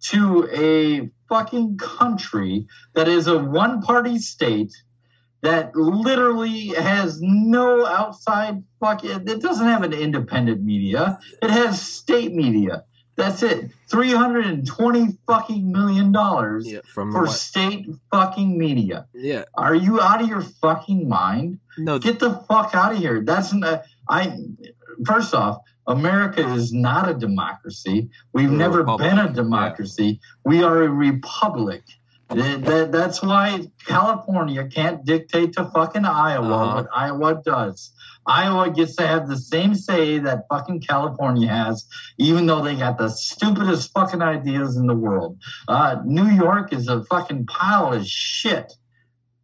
to a fucking country that is a one-party state that literally has no outside fucking It, doesn't have an independent media. It has state media. That's it. Three hundred and twenty fucking million dollars Yeah, from for what? state fucking media. Yeah, Are you out of your fucking mind? no. Get the fuck out of here. That's not, I. First off, America is not a democracy. We've We're never been a democracy. We are a republic. That, that- that's why California can't dictate to fucking Iowa Uh-huh. what Iowa does. Iowa gets to have the same say that fucking California has, even though they got the stupidest fucking ideas in the world. Uh, New York is a fucking pile of shit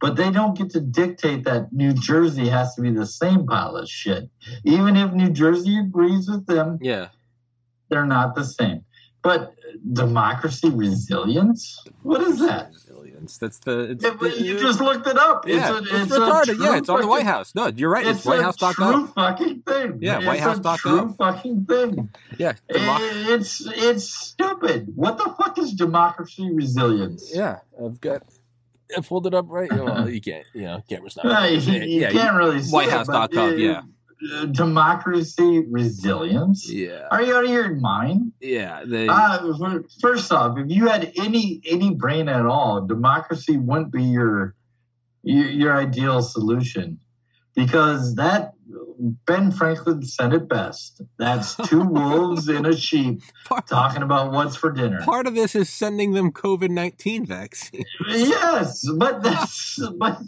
but they don't get to dictate that New Jersey has to be the same pile of shit. Even if New Jersey agrees with them, Yeah, they're not the same. But democracy resilience? What is that? Resilience. That's the. It's, you just looked it up. yeah, it's, it's, a, it's, a retarded. yeah, it's on the White House. No, you're right. It's, It's whitehouse.gov. true fucking thing. Yeah, it's whitehouse.gov. true fucking thing. Yeah, democ- It's it's stupid. What the fuck is democracy resilience? yeah. I've got. I pulled it up right. Well, you can't. You know, camera's not. Uh, you, yeah, you yeah, can't really whitehouse.gov, but, uh, yeah. uh, democracy resilience. yeah, Are you out of your mind? yeah. They. Uh, first off, if you had any any brain at all, democracy wouldn't be your your, your ideal solution, because that Ben Franklin said it best. That's two wolves in a sheep part, talking about what's for dinner. part of this is sending them COVID nineteen vaccine. Yes, but that's but.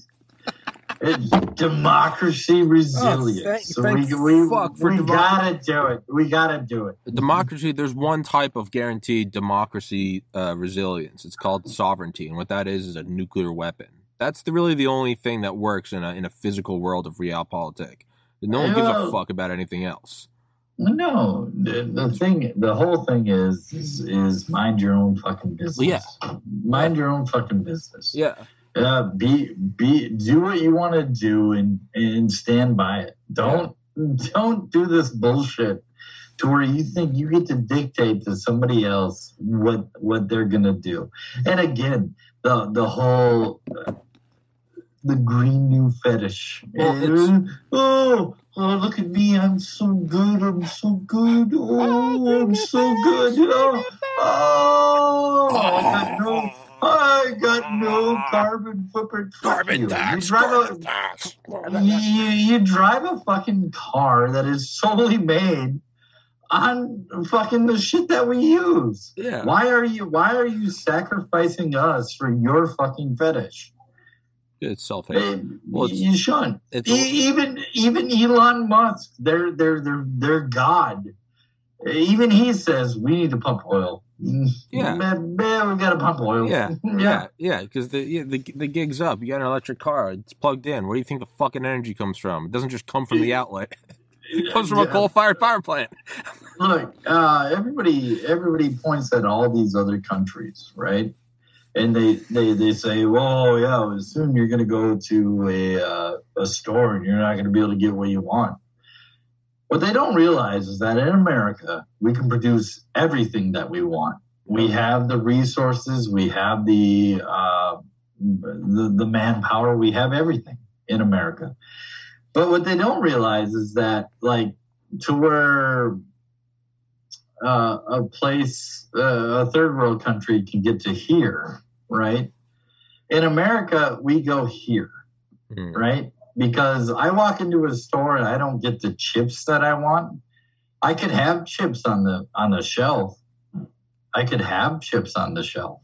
It's democracy resilience. Oh, thank- thank we we, fuck for we gotta do it. We gotta do it. democracy there's one type of guaranteed democracy uh, resilience it's called sovereignty and what that is is a nuclear weapon that's the, really the only thing that works in a, in a physical world of realpolitik no one gives a fuck about anything else No, the, the thing, the whole thing is, is, is mind your own fucking business. Yeah. mind your own fucking business. yeah Uh, be be do what you want to do and and stand by it. Don't don't do this bullshit to where you think you get to dictate to somebody else what what they're gonna do. And again, the the whole the green new fetish. Well, oh, oh, look at me! I'm so good. I'm so good. Oh, I'm so good. Oh, oh, I got no, I got no carbon footprint. Carbon you. tax. You drive a, you, you drive a fucking car that is solely made on fucking the shit that we use. Yeah. Why are you why are you sacrificing us for your fucking fetish? It's self Eh, Well, it's- you shouldn't. it's- even even Elon Musk, they're they're they're they're God. Even he says we need to pump oil. Yeah. man, man, we got to pump oil. Yeah, yeah, yeah. Because the, yeah, the the gig's up. You got an electric car. It's plugged in. Where do you think the fucking energy comes from? It doesn't just come from the outlet. It comes from a coal-fired power plant. look, uh, everybody everybody points at all these other countries, right? And they they, they say, "Well, yeah, soon you're going to go to a uh, a store and you're not going to be able to get what you want." What they don't realize is that in America, we can produce everything that we want. We have the resources, we have the uh, the, the manpower, we have everything in America. But what they don't realize is that, like, to where uh, a place, uh, a third world country can get to here, right? In America, we go here, Hmm. right? Because I walk into a store and I don't get the chips that I want. I could have chips on the on the shelf. I could have chips on the shelf.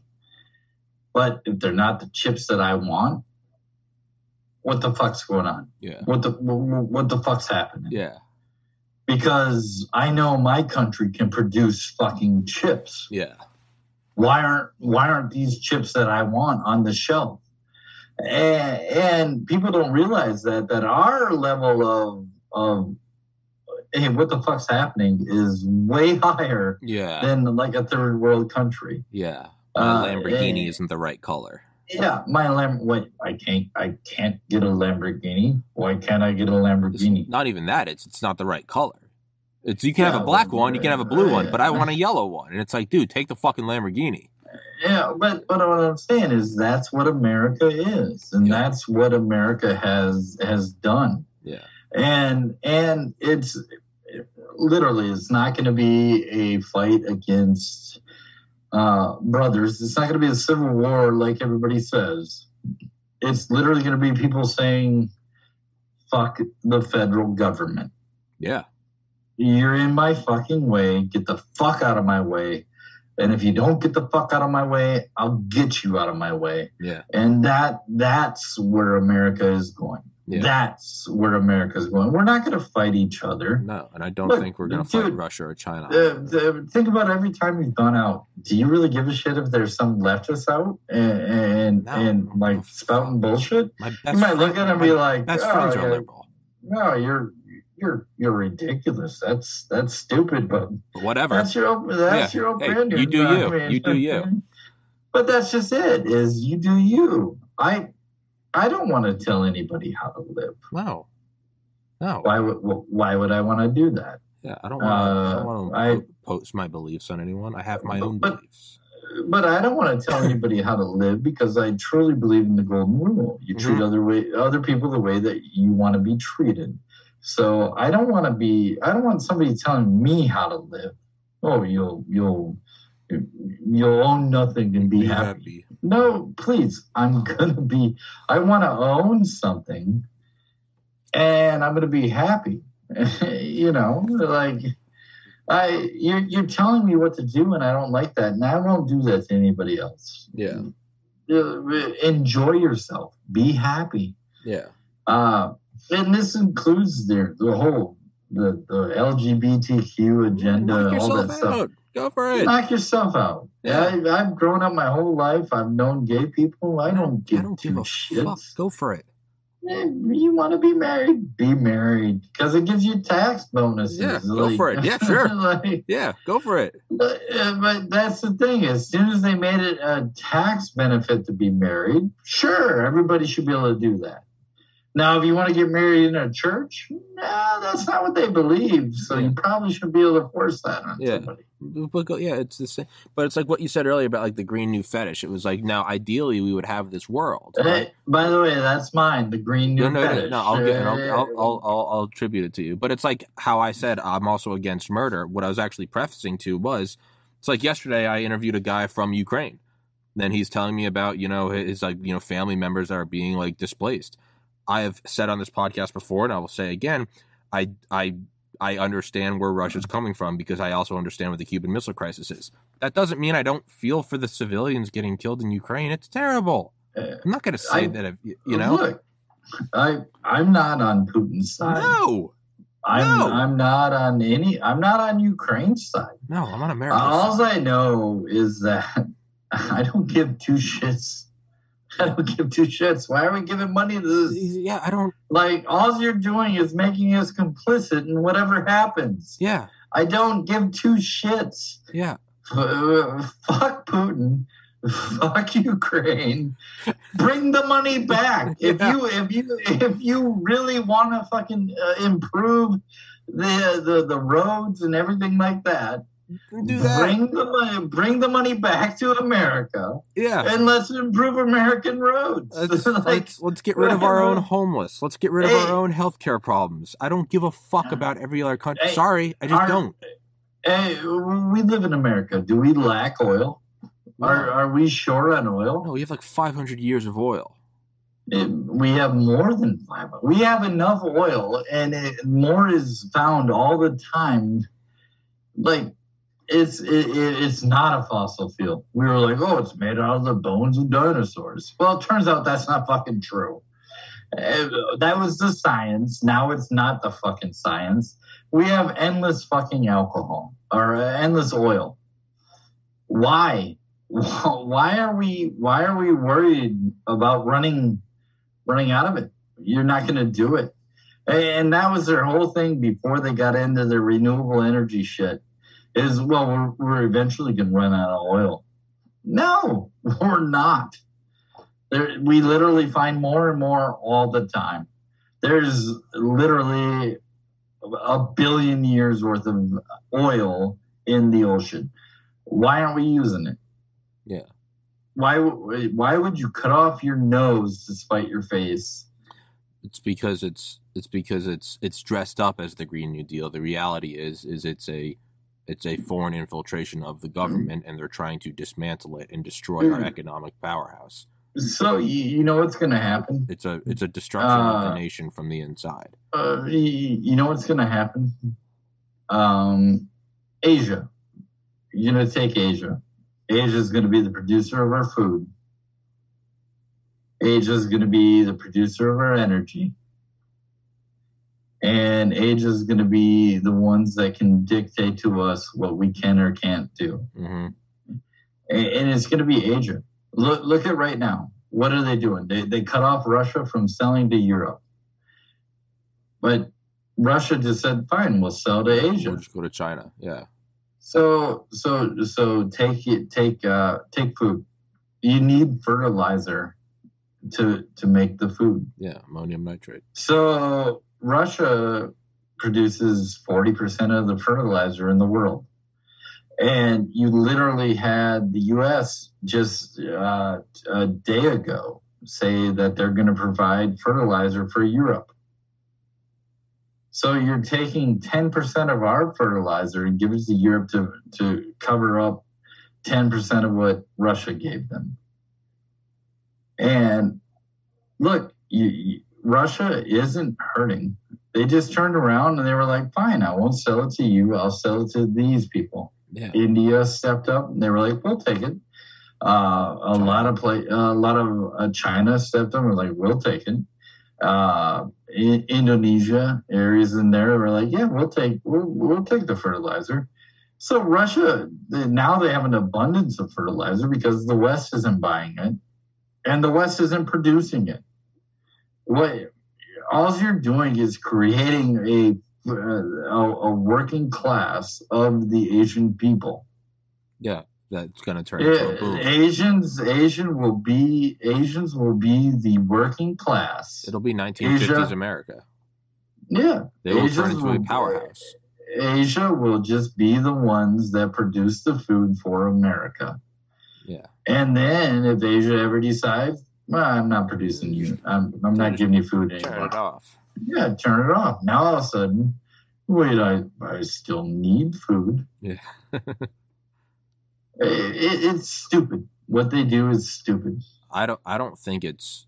But if they're not the chips that I want, what the fuck's going on? Yeah, What the what the fuck's happening? yeah, because I know my country can produce fucking chips. yeah, Why aren't why aren't these chips that I want on the shelf? And, and people don't realize that that our level of of hey, what the fuck's happening is way higher yeah, than like a third world country. yeah. Uh, My Lamborghini eh, isn't the right color. Yeah, my Lam. Wait, I can't. I can't get a Lamborghini. Why can't I get a It's Lamborghini? not even that. It's it's not the right color. It's you can have a black one, you can have a blue one, but I want a yellow one. And it's like, dude, take the fucking Lamborghini. Yeah, but but what I'm saying is that's what America is, and Yeah. that's what America has has done, Yeah, and and it's literally it's not going to be a fight against uh, brothers. It's not going to be a civil war like everybody says. It's literally going to be people saying, "Fuck the federal government." yeah, You're in my fucking way. Get the fuck out of my way. And if you don't get the fuck out of my way, I'll get you out of my way. yeah, And that that's where America is going. Yeah. That's where America is going. We're not going to fight each other. no. And I don't Look, think we're gonna fight Russia or China. Uh, think about every time you've gone out. Do you really give a shit if there's some leftists out and and, No. and like spouting bullshit? You might look at them and be like, best "Oh, friends are liberal. no, you're you're you're ridiculous. That's that's stupid, but whatever. That's your op- that's Yeah. your Hey, opinion. you do I you. mean, You do you. But that's just it. Is you do you. I I don't want to tell anybody how to live. no, no. Why would why would I want to do that? Yeah, I don't want to. I Uh, I- post my beliefs on anyone. I have my own But- beliefs. But I don't want to tell anybody how to live because I truly believe in the golden rule. You treat Mhm. other way other people the way that you want to be treated. So I don't want to be. I don't want somebody telling me how to live. Oh, you'll you'll you'll own nothing and be, happy. No, please. I'm gonna be. I want to own something, and I'm gonna be happy. you know, like I you're you're telling me what to do, and I don't like that, and I won't do that to anybody else. Yeah, Enjoy yourself. Be happy. yeah, Uh, and this includes the the whole the the LGBTQ agenda, Knock all that yourself stuff. out. Go for it. Knock yourself out. Yeah. I, I've grown up my whole life. I've known gay people. I don't give I don't give a shits. fuck. Go for it. You want to be married? Be married because it gives you tax bonuses. Yeah, go for it. Yeah, sure. like, Yeah, go for it. but, uh, but that's the thing. As soon as they made it a tax benefit to be married, sure, everybody should be able to do that. Now, if you want to get married in a church, no, that's not what they believe. So Yeah. you probably should be able to force that on Yeah. somebody. But yeah, it's the same. But it's like what you said earlier about like the green new fetish. It was like now ideally we would have this world. Hey, by the way, that's mine. The green new No, no, no, fetish. no. I'll get. and I'll, I'll, I'll, I'll, I'll attribute it to you. But it's like how I said I'm also against murder. What I was actually prefacing to was, it's like yesterday I interviewed a guy from Ukraine. Then he's telling me about you know his like you know family members that are being like displaced. I have said on this podcast before, and I will say again, I I I understand where Russia's coming from because I also understand what the Cuban Missile Crisis is. That doesn't mean I don't feel for the civilians getting killed in Ukraine. It's terrible. I'm not going to say I- that if, you know. Look, I I'm not on Putin's side. No, I'm no. I'm not on any. I'm not on Ukraine's side. no, I'm on America's side. All I know is that I don't give two shits. I don't give two shits. Why are we giving money to this? Yeah, I don't. Like, all you're doing is making us complicit in whatever happens. Yeah, I don't give two shits. yeah, F- fuck Putin. Fuck Ukraine. Bring the money back. If you if you if you really want to fucking uh, improve the, the the roads and everything like that, do that. bring the money bring the money back to America yeah, and let's improve American roads. let's, Like, let's let's get rid of our own homeless. Let's get rid of our own healthcare problems. I don't give a fuck about every other country. Hey. Sorry, I just Our- don't. hey, we live in America. Do we lack oil? Are No. are we short on oil? No, we have like 500 years of oil. It, we have more than five. We have enough oil, and it, more is found all the time. Like it's it, it, it's not a fossil fuel. We were like, oh, it's made out of the bones of dinosaurs. Well, it turns out that's not fucking true. That was the science. Now it's not the fucking science. We have endless fucking alcohol or endless oil. Why? Why are we? Why are we worried about running running out of it. You're not going to do it. And that was their whole thing before they got into the renewable energy shit. Is well, we're, we're eventually going to run out of oil. No, we're not. There, we literally find more and more all the time. There's literally a billion years worth of oil in the ocean. Why aren't we using it? Yeah. Why why would you cut off your nose to spite your face? It's because it's it's because it's it's dressed up as the Green New Deal. The reality is is it's a it's a foreign infiltration of the government, and they're trying to dismantle it and destroy our Mhm. economic powerhouse. So you, know what's going to happen? It's a it's a destruction of the Uh, nation from the inside. Uh, you, you know what's going to happen? Um, Asia. You're going to take Asia. Asia is going to be the producer of our food. Asia is going to be the producer of our energy. And Asia is going to be the ones that can dictate to us what we can or can't do. hmm and it's going to be Asia. Look, look at right now. What are they doing? They they cut off Russia from selling to Europe, but Russia just said, "Fine, we'll sell to Asia. We'll Asia." just go to China. Yeah. So so so take it take uh take food. You need fertilizer to to make the food. Yeah. Ammonium nitrate. So Russia produces 40% of the fertilizer in the world. And you literally had the US just uh, a day ago say that they're going to provide fertilizer for Europe. So you're taking 10% of our fertilizer and give it to Europe to, to cover up 10% of what Russia gave them. And look, you, Russia isn't hurting. They just turned around and they were like, fine, I won't sell it to you. I'll sell it to these people. Yeah. India stepped up and they were like, we'll take it. Uh, a lot of play, a lot of uh, China stepped up and were like, we'll take it. Uh, I- Indonesia areas in there were like, yeah, we'll take, we'll, we'll take the fertilizer. So Russia now they have an abundance of fertilizer because the West isn't buying it, and the West isn't producing it. What all you're doing is creating a uh, a, a working class of the Asian people. Yeah. that's going to turn into Yeah. Asians, Asian will be Asians will be the working class. It'll be 1950s Asia- America. yeah, They will Asians turn into a powerhouse. Asia will just be the ones that produce the food for America. Yeah. And then if Asia ever decides, well, I'm not producing you, I'm, I'm not giving you food anymore. Turn it off. Yeah, turn it off. Now all of a sudden, wait, I, I still need food. Yeah. It, it, it's stupid. What they do is stupid. I don't. I don't think it's.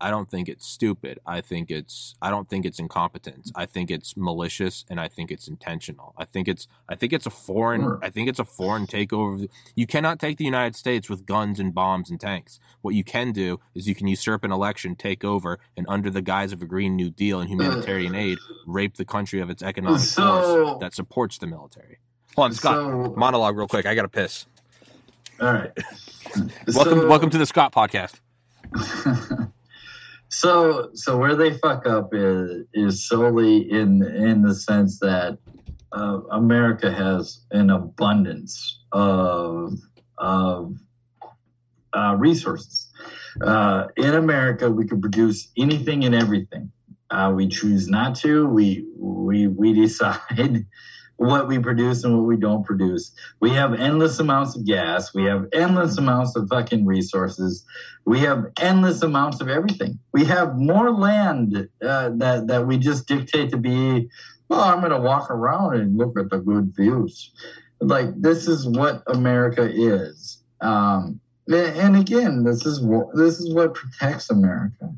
I don't think it's stupid. I think it's. I don't think it's incompetence. I think it's malicious, and I think it's intentional. I think it's. I think it's a foreign. Sure. I think it's a foreign takeover. You cannot take the United States with guns and bombs and tanks. What you can do is you can usurp an election, take over, and under the guise of a Green New Deal and humanitarian aid, rape the country of its economic So- force that supports the military. Hold on, Scott. So, monologue real quick. I gotta piss. all right. Welcome, So- welcome to the Scott podcast. so so where they fuck up is is solely in in the sense that uh, America has an abundance of of uh, resources. Uh, in America, we can produce anything and everything. Uh, we choose not to. We we we decide what we produce and what we don't produce. We have endless amounts of gas. We have endless amounts of fucking resources. We have endless amounts of everything. We have more land uh, that that we just dictate to be. Well, I'm going to walk around and look at the good views. Like this is what America is. Um, and again, this is what this is what protects America.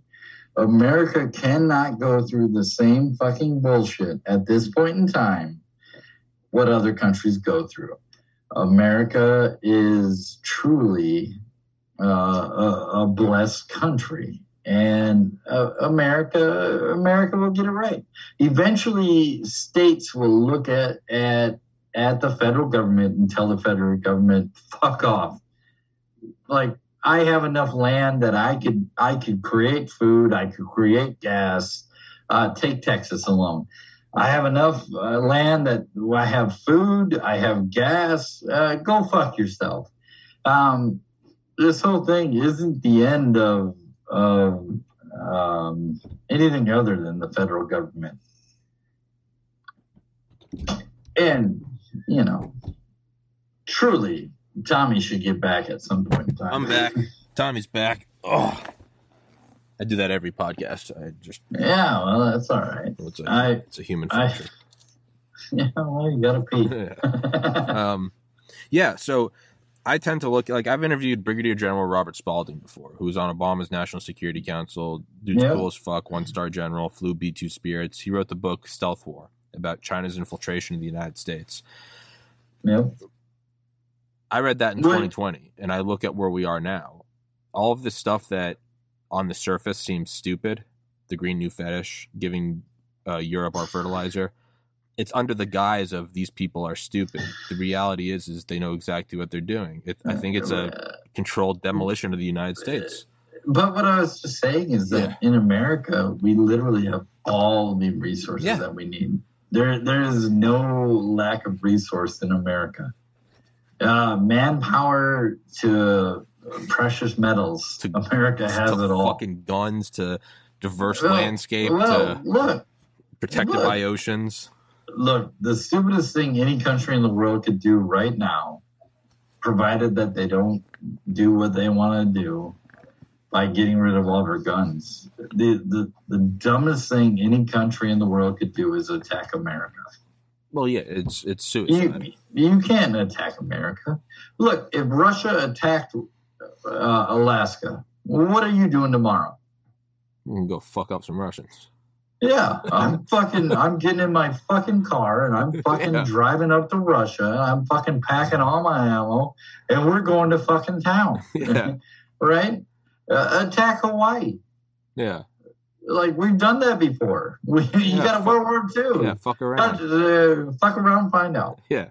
America cannot go through the same fucking bullshit at this point in time what other countries go through. America is truly uh, a, a blessed country, and uh, America America will get it right. Eventually, states will look at at at the federal government and tell the federal government, "Fuck off." Like I have enough land that I could I could create food, I could create gas. Uh, take Texas alone. I have enough uh, land that I have food, I have gas. Uh, go fuck yourself. Um, this whole thing isn't the end of, of um, anything other than the federal government. And, you know, truly, Tommy should get back at some point in time. I'm back. Tommy's back. Oh, I do that every podcast. I just Yeah, well, that's all right. it's a, I- it's a human I- function. Yeah, well, you gotta pee. um, yeah. So I tend to look like I've interviewed Brigadier General Robert Spalding before, who was on Obama's National Security Council. Dude's Yeah. cool as fuck, one star general, flew B two Spirits. He wrote the book Stealth War about China's infiltration of the United States. yep. I read that in Right. 2020, and I look at where we are now. All of the stuff that on the surface seems stupid, the Green New Fetish, giving uh, Europe our fertilizer, it's under the guise of these people are stupid. The reality is, is they know exactly what they're doing. It, I think it's a controlled demolition of the United States. But what I was just saying is that in America, we literally have all the resources Yeah. that we need. There, there is no lack of resource in America. Uh, manpower to precious metals. To- America has it all. fucking guns to diverse Well, landscape well, to look, protected look. by oceans. look. The stupidest thing any country in the world could do right now, provided that they don't do what they want to do by getting rid of all their guns. The, the the dumbest thing any country in the world could do is attack America. Well, yeah, it's it's suicide. You, you can't attack America. Look, if Russia attacked uh, Alaska, what are you doing tomorrow? You can go fuck up some Russians. Yeah, I'm fucking. I'm getting in my fucking car and I'm fucking Yeah. driving up to Russia. I'm fucking packing all my ammo, and we're going to fucking town. Yeah. right? Uh, attack Hawaii. Yeah, Like we've done that before. We, you Yeah, got a World War II. yeah, fuck around. uh, fuck around, find out. Yeah,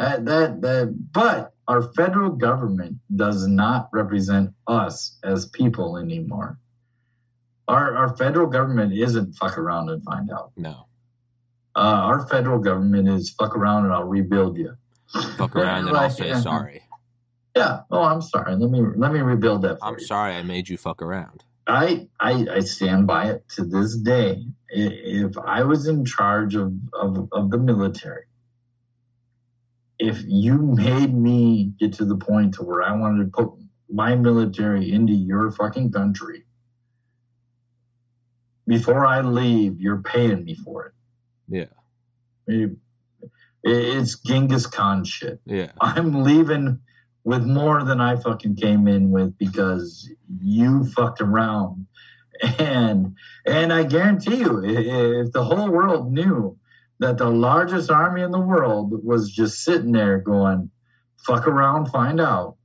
That, that that. But our federal government does not represent us as people anymore. Our our federal government isn't fuck around and find out. no, Uh, our federal government is fuck around and I'll rebuild you. fuck around and I'll say sorry. Yeah. Oh, I'm sorry. Let me let me rebuild that for I'm you. sorry I made you fuck around. I, I I stand by it to this day. If I was in charge of, of, of the military, if you made me get to the point to where I wanted to put my military into your fucking country, before I leave, you're paying me for it. Yeah. It- it's Genghis Khan shit. Yeah. I'm leaving with more than I fucking came in with because you fucked around. And and I guarantee you, if the whole world knew that the largest army in the world was just sitting there going, fuck around, find out.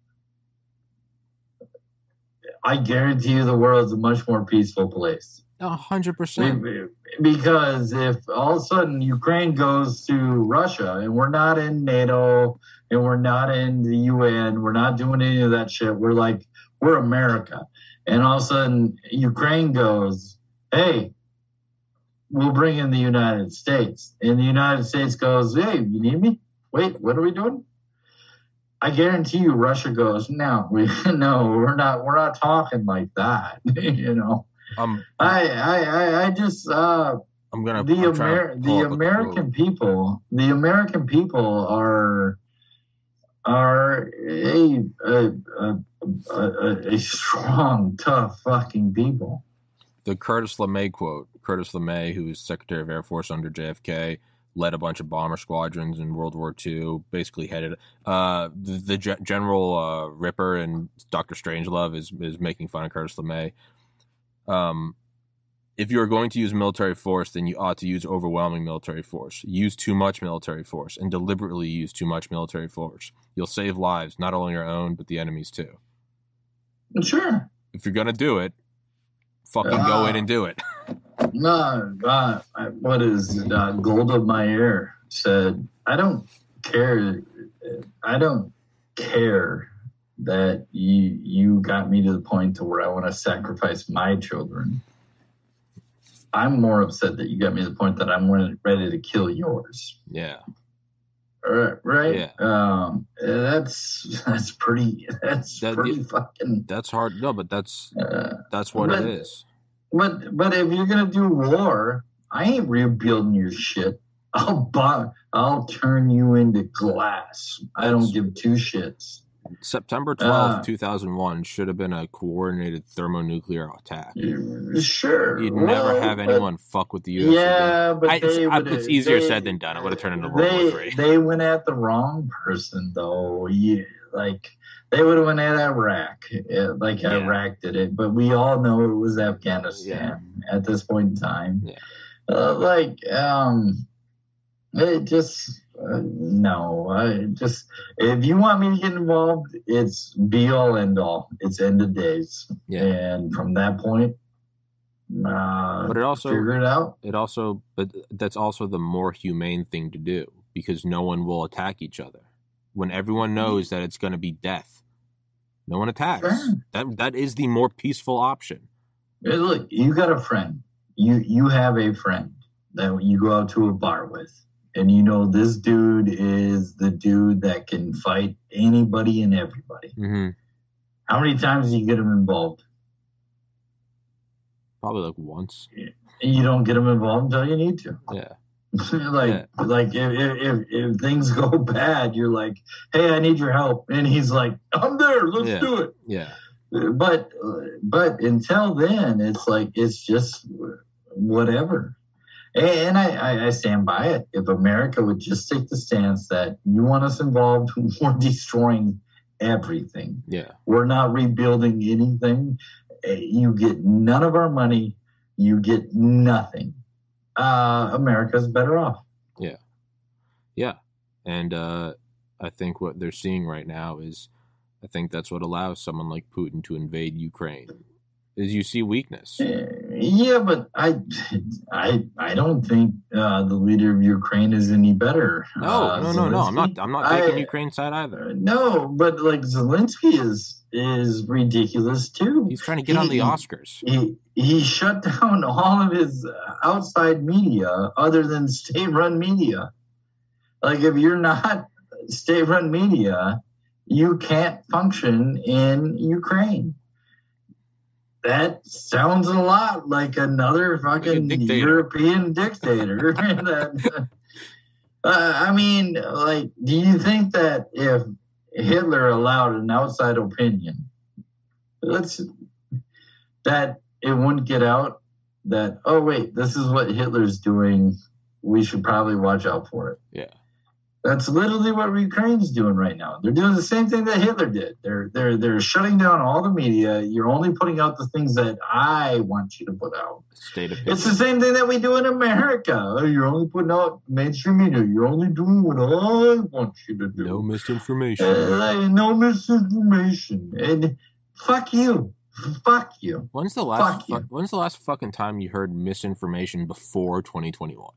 I guarantee you the world's a much more peaceful place. A hundred percent. Because if all of a sudden Ukraine goes to Russia and we're not in NATO and we're not in the UN, we're not doing any of that shit, we're like, we're America. And all of a sudden Ukraine goes, hey, we'll bring in the United States. And the United States goes, hey, you need me? Wait, what are we doing? I guarantee you Russia goes, no, we no, we're not we're not talking like that. you know. Um, I I I, just uh I'm gonna the Amer- the American quote. people the American people are are a a, a, a, a strong tough fucking people. The Curtis LeMay quote. Curtis LeMay, who was Secretary of Air Force under JFK, led a bunch of bomber squadrons in World War II. Basically, headed uh, the, the Ge- General uh, Ripper and Doctor Strangelove is is making fun of Curtis LeMay. Um, if you are going to use military force, then you ought to use overwhelming military force. Use too much military force and deliberately use too much military force. You'll save lives, not only your own but the enemy's too. Sure. If you're gonna do it, fucking go in and do it. No, uh, I- what is it? Uh, my ear said, "I don't care. I don't care that you you got me to the point to where I want to sacrifice my children. I'm more upset that you got me to the point that I'm ready to kill yours. Yeah. Right? right? Yeah. Um, that's that's pretty. That's That- pretty fucking. That's hard. No, but that's Uh, that's what But- it is. But but if you're gonna do war, I ain't rebuilding your shit. I'll buy, I'll turn you into glass. I don't give two shits. September twelfth, Uh, two thousand one, should have been a coordinated thermonuclear attack. Sure. You'd never well, have but- anyone fuck with the U.S. Yeah, but I- it's- I- it's easier they- said than done. It would've turned into World they, War Three. They went at the wrong person, though. Yeah, like they would have went at Iraq, eh, like Yeah. Iraq did it. But we all know it was Afghanistan at this point in time. Yeah. Uh, like, um, it just uh, no. I just if you want me to get involved, it's be all end all. It's end of days, Yeah, and from that point, uh, but it also figure it out. it also but that's also the more humane thing to do because no one will attack each other when everyone knows that it's going to be death. No one attacks. Sure. That that is the more peaceful option. Hey, look, you got a friend. You you have a friend that you go out to a bar with, and you know this dude is the dude that can fight anybody and everybody. hmm How many times do you get him involved? Probably like once. You don't get him involved until you need to. Yeah. like Yeah. like if, if if if things go bad, you're like, hey, I need your help, and he's like, I'm there. Let's Yeah. do it. Yeah. but but until then it's like it's just whatever and I, I, I stand by it if america would just take the stance that you want us involved we're destroying everything Yeah. we're not rebuilding anything Eh, you get none of our money you get nothing uh america's better off Yeah. Yeah. And uh, I think what they're seeing right now is I think that's what allows someone like Putin to invade Ukraine. Is you see weakness. Eh, yeah but i i i don't think uh the leader of ukraine is any better No, uh, no, no, no. I'm not I'm not taking I- Ukraine's side either. Uh, No, but like Zelensky is is ridiculous too. He's trying to get on the Oscars. He he shut down all of his uh, outside media other than state-run media. Like if you're not state-run media, you can't function in Ukraine. That sounds a lot like another fucking dictator. European dictator. That- uh, I mean, like, do you think that if Hitler allowed an outside opinion, let's that it wouldn't get out that oh wait, this is what Hitler's doing. We should probably watch out for it. Yeah. That's literally what Ukraine's doing right now. They're doing the same thing that Hitler did. They're they're they're shutting down all the media. You're only putting out the things that I want you to put out. State of It's the same thing that we do in America. Oh, You're only putting out mainstream media. You're only doing what I want you to do. no misinformation. Uh, no misinformation. And fuck you. Fuck you. When's the last? fuck you. fu- when's the last fucking time you heard misinformation before 2021?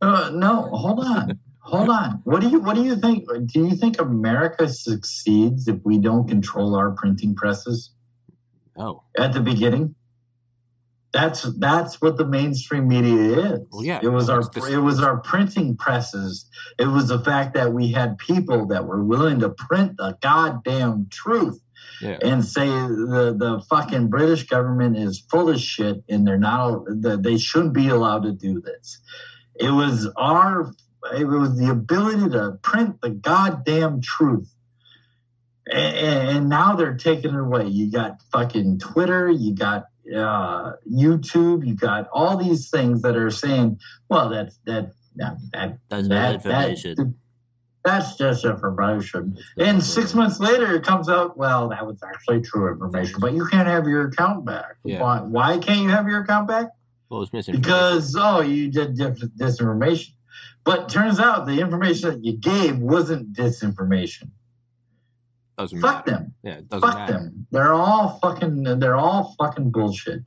Uh, no, hold on. Hold on. What do you what do you think? Do you think America succeeds if we don't control our printing presses Oh, at the beginning? That's that's what the mainstream media is. Well, yeah, it was our it was our printing presses. It was the fact that we had people that were willing to print the goddamn truth yeah. and say the the fucking British government is full of shit and they're not that they shouldn't be allowed to do this. It was our it was the ability to print the goddamn truth. And, and now they're taking it away. You got fucking Twitter, you got uh, YouTube, you got all these things that are saying, well, that's that that that That's that, information. that- that's just information. And six months later, it comes out, well, that was actually true information, but you can't have your account back. Yeah. Why, why can't you have your account back? Well, it's misinformation. Because, oh, you did dis- disinformation. But turns out the information that you gave wasn't disinformation. doesn't Fuck matter. them. Yeah, it doesn't Fuck matter. them. They're all fucking, they're all fucking bullshit.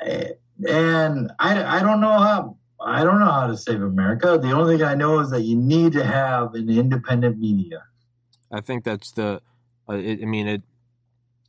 Eh, And I, I don't know how, I don't know how to save America. The only thing I know is that you need to have an independent media. I think that's the. Uh, it, I mean, it.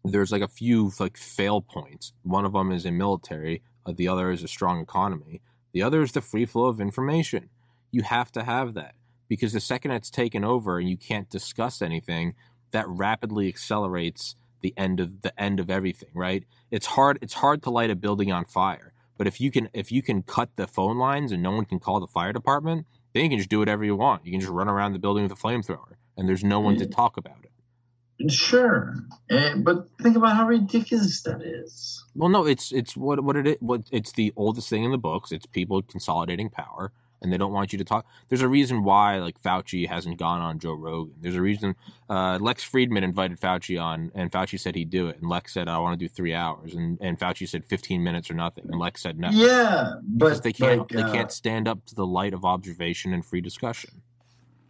There's like a few like fail points. One of them is in military. Uh, the other is a strong economy. The other is the free flow of information. You have to have that because the second it's taken over and you can't discuss anything, that rapidly accelerates the end of the end of everything. Right? It's hard. It's hard to light a building on fire. But if you can if you can cut the phone lines and no one can call the fire department, then you can just do whatever you want. You can just run around the building with a flamethrower, and there's no one to mm-hmm. talk about it. Sure, but think about how ridiculous that is. Well, no, it's it's what what it is. What it's the oldest thing in the books. It's people consolidating power, and they don't want you to talk. There's a reason why like Fauci hasn't gone on Joe Rogan. There's a reason. Uh, Lex Fridman invited Fauci on, and Fauci said he'd do it, and Lex said I want to do three hours, and and Fauci said 15 minutes or nothing, and Lex said no. Yeah, Because but they can't like, they uh, can't stand up to the light of observation and free discussion.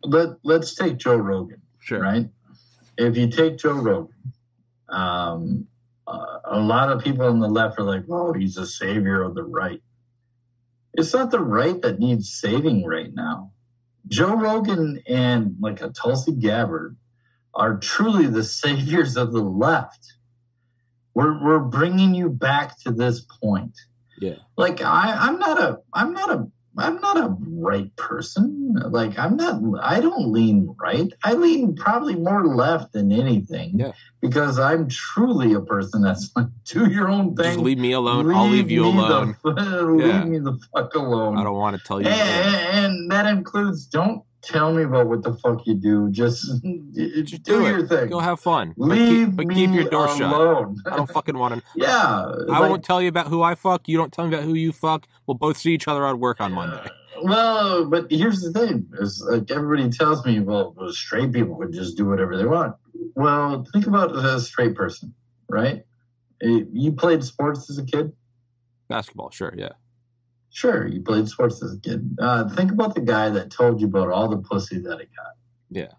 Let Let's take Joe Rogan. Sure. right? If you take Joe Rogan, um, uh, a lot of people on the left are like, "Oh, he's a savior of the right." It's not the right that needs saving right now. Joe Rogan and like a Tulsi Gabbard are truly the saviors of the left. We're we're bringing you back to this point Yeah. like I, I'm not a I'm not a I'm not a right person. Like I'm not I don't lean right. I lean probably more left than anything. Yeah. Because I'm truly a person that's like do your own thing. Just leave me alone. I'll leave you me the- alone. leave Yeah. me the fuck alone. I don't want to tell you. and, and that includes don't tell me about what the fuck you do. Just, Just do, do your thing. Go have fun. But Leave keep, but me keep your door shut. alone. I don't fucking want to. yeah. I like- won't tell you about who I fuck. You don't tell me about who you fuck. We'll both see each other at work on Monday. Well, but here's the thing: is like everybody tells me, well, straight people could just do whatever they want. Well, think about a straight person, right? Eh, You played sports as a kid. Basketball, sure, yeah. Sure, you played sports as a kid. Uh, think about the guy that told you about all the pussy that he got. Yeah.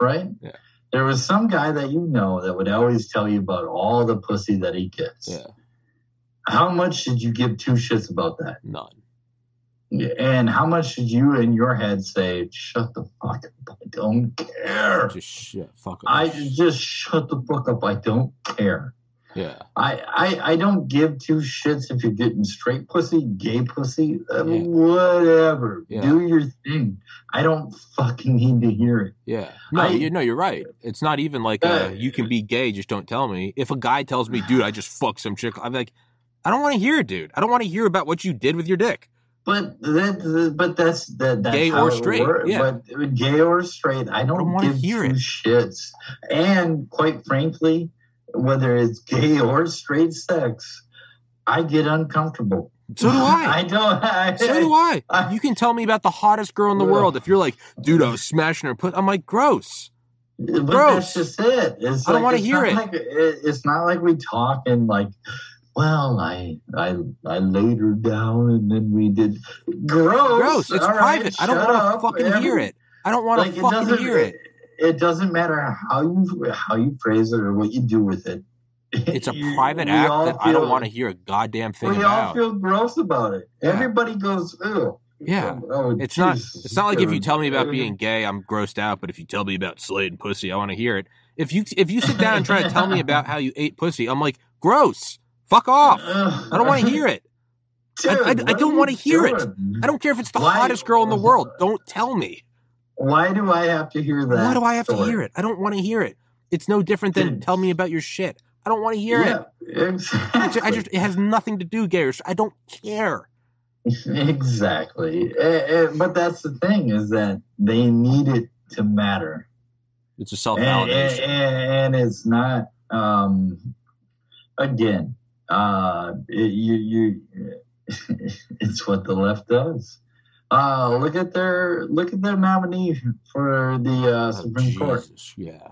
Right. Yeah. There was some guy that you know that would always tell you about all the pussy that he gets. Yeah, How much did you give two shits about that? none. And how much did you in your head say, "Shut the fuck up! I don't care." Just shit, fuck it. I just shut the fuck up. I don't care. Yeah. I, I I don't give two shits if you're getting straight pussy, gay pussy, uh, Yeah. whatever. Yeah. Do your thing. I don't fucking need to hear it. Yeah. No, I- you know, you're right. It's not even like uh, Uh, you can be gay, just don't tell me. If a guy tells me, dude, I just fucked some chick, I'm like, I don't want to hear it, dude. I don't want to hear about what you did with your dick. But that, but that's that. That's Gay or straight, yeah. But gay or straight, I don't, don't wanna hear two it. shits. And quite frankly, whether it's gay or straight sex, I get uncomfortable. So do I. I don't. I, so do I. I- You can tell me about the hottest girl in the world. If you're like, dude, I was smashing her put, I'm like, gross. But Gross. that's just it. It's I don't wanna hear it. Like, it- It's not like we talk and like, well, I I I laid her down and then we did. Gross. Gross. It's All right, private. I don't want to fucking hear it. I don't want to Like it fucking hear it. It doesn't matter how you how you phrase it or what you do with it. It's a You- private act that I don't want to hear a goddamn thing about. We all feel gross about it. Yeah. Everybody goes, ew. Yeah. Oh, oh It's not. It's not like if you tell me about being gay, I'm grossed out. But if you tell me about slaying pussy, I want to hear it. If you if you sit down and try to tell me about how you ate pussy, I'm like, gross. Fuck off. I don't want to hear it. I- I- I don't are you hear it. I don't care if it's the Why- hottest girl in the world. Don't tell me. Why do I have to hear that? Why do I have to hear it? I don't want to hear it. It's no different than Dude. tell me about your shit. I don't want to hear it. Exactly. I ju- I just it has nothing to do gay or I don't care. exactly. Eh, eh, but that's the thing is that they need it to matter, It's a self and, and, validation. and it's not. Um, again, uh, it, you you. it's what the left does. Uh, look at their look at their nominee for the uh, Supreme Court. Oh, Jesus, yeah.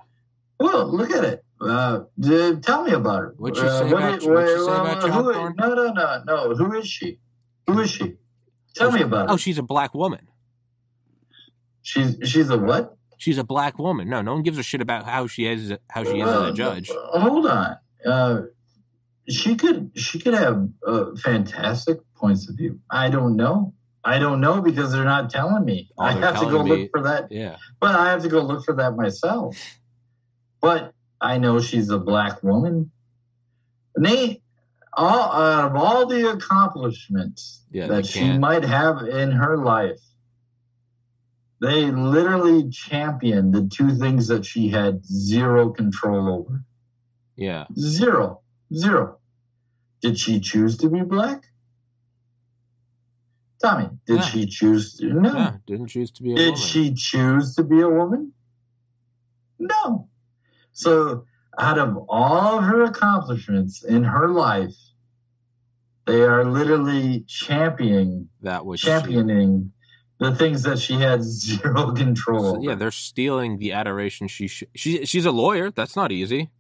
Well, look at it. Uh, d- tell me about her. What'd she Uh, say what about- i- what'd she wha- say about who- child? No, no, no, no. Who is she? Who is she? Tell Oh, me about Oh, her. Oh, she's a black woman. She's she's a what? She's a black woman. No, no one gives a shit about how she is how she is as Uh, a judge. uh, hold on. Uh, she could she could have uh, fantastic points of view. I don't know. I don't know because they're not telling me. Oh, I have to go me- look for that. Yeah. But I have to go look for that myself. But I know she's a black woman. Nate, all out of all the accomplishments Yeah, that she can't. might have in her life, they literally championed the two things that she had zero control over. Yeah. Zero. Zero. Did she choose to be black? Tommy, did Yeah. she choose to? No. Yeah. Didn't choose to be a Did woman. she choose to be a woman? No. So, out of all of her accomplishments in her life, they are literally championing that was championing the things that she had zero control So, yeah, they're stealing the adoration she sh- she she's a lawyer. That's not easy.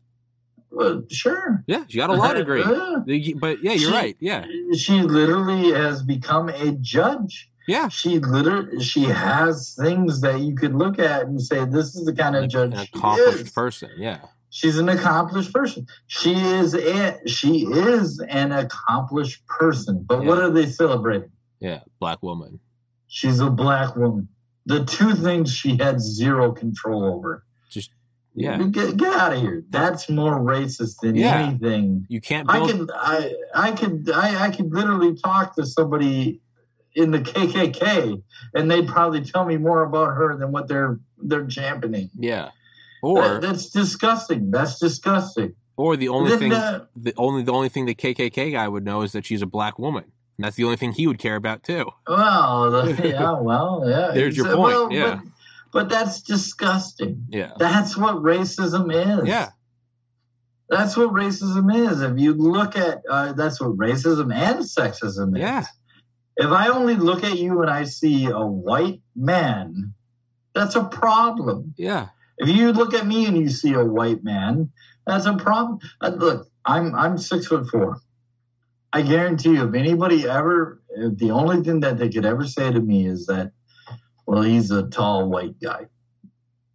Well, sure. Yeah, she got a law degree. Yeah. But yeah, you're She- right. Yeah. She literally has become a judge. Yeah. She literally she has things that you could look at and say, "This is the kind of An, judge an she accomplished is." person. Yeah. She's an accomplished person. She is a, she is an accomplished person. But what are they celebrating? Yeah. Black woman. She's a black woman. The two things she had zero control over. Just yeah. Get, get out of here. That's more racist than Yeah. anything. You can't I build. could I I could I, I could literally talk to somebody in the KKK and they'd probably tell me more about her than what they're they're championing. yeah. That- Or that's disgusting. That's disgusting. or the only thing that- the only the only thing the KKK guy would know is that she's a black woman. And that's the only thing he would care about too. Well, yeah, well, yeah. There's your uh, point, well, yeah. But, but that's disgusting. Yeah. That's what racism is. Yeah. That's what racism is. If you look at, uh, that's what racism and sexism is. Yeah. If I only look at you and I see a white man, that's a problem. Yeah. If you look at me and you see a white man, that's a problem. Uh, look, I'm I'm six foot four. I guarantee you, if anybody ever, if the only thing that they could ever say to me is that, well, he's a tall white guy,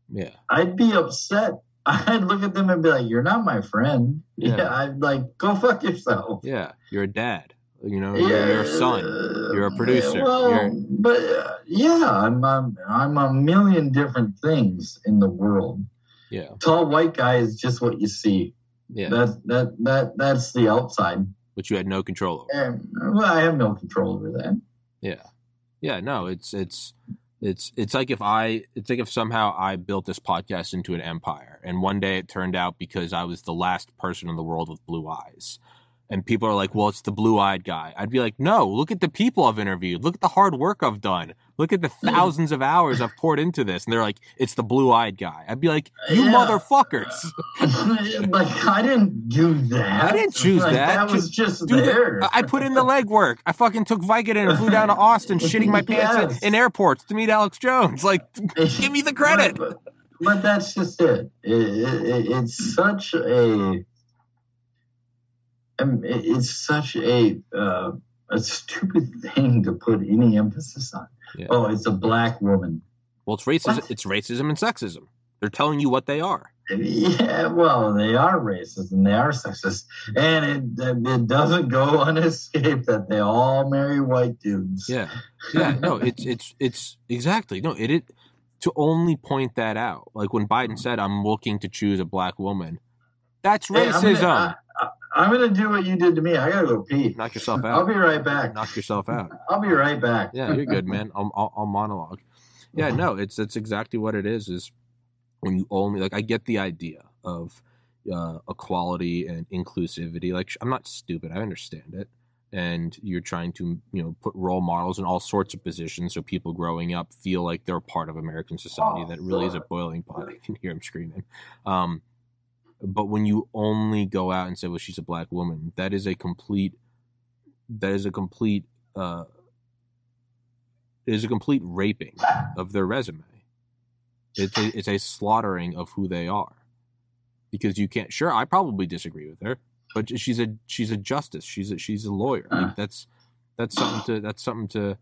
Yeah. I'd be upset. I'd look at them and be like, "You're not my friend." Yeah. Yeah, I'd like go fuck yourself. Yeah. You're a dad. You know, you're, you're a son. You're a producer. Well, You're- but uh, yeah, I'm, I'm I'm a million different things in the world. Yeah. Tall white guy is just what you see. Yeah, That that that that's the outside. which you had no control over. And, well, I have no control over that. Yeah. Yeah, no, it's it's it's it's like if I it's like if somehow I built this podcast into an empire and one day it turned out because I was the last person in the world with blue eyes. And people are like, "Well, it's the blue-eyed guy." I'd be like, "No, look at the people I've interviewed. Look at the hard work I've done. Look at the thousands of hours I've poured into this." And they're like, "It's the blue-eyed guy." I'd be like, "You Yeah. motherfuckers." like I didn't do that. I didn't choose Like, that. That was just Dude, there. I put in the legwork. I fucking took Vicodin and flew down to Austin, shitting my pants in- Yes. in airports to meet Alex Jones. Like, give me the credit. But, but, but that's just it. It, it, it. It's such a. um, it- It's such a uh, a stupid thing to put any emphasis on. Yeah. Oh, it's a black woman. Well, it's racism. What? It's racism and sexism. They're telling you what they are. Yeah, well, they are racist and they are sexist, and it it doesn't go unescaped that they all marry white dudes. Yeah, yeah. No, it's it's it's exactly no. It, it to only point that out. Like when Biden said, "I'm looking to choose a black woman." That's Hey, I'm gonna- I, I, am gonna do what you did to me. I gotta go pee. Knock yourself out. I'll be right back. Knock yourself out. I'll be right back. Yeah, you're good, man. I'll, I'll, I'll monologue. Yeah, no, it's that's exactly what it is. Is when you only like I get the idea of uh, equality and inclusivity. Like I'm not stupid. I understand it. And you're trying to you know put role models in all sorts of positions so people growing up feel like they're part of American society. Oh, that really is a boiling pot. I can hear him screaming. Um, but when you only go out and say, "Well, she's a black woman," that is a complete. That is a complete. Uh, it is a complete raping of their resume. It's a, it's a slaughtering of who they are, because you can't. Sure, I probably disagree with her, but she's a she's a justice. She's a she's a lawyer. Like that's that's something to that's something to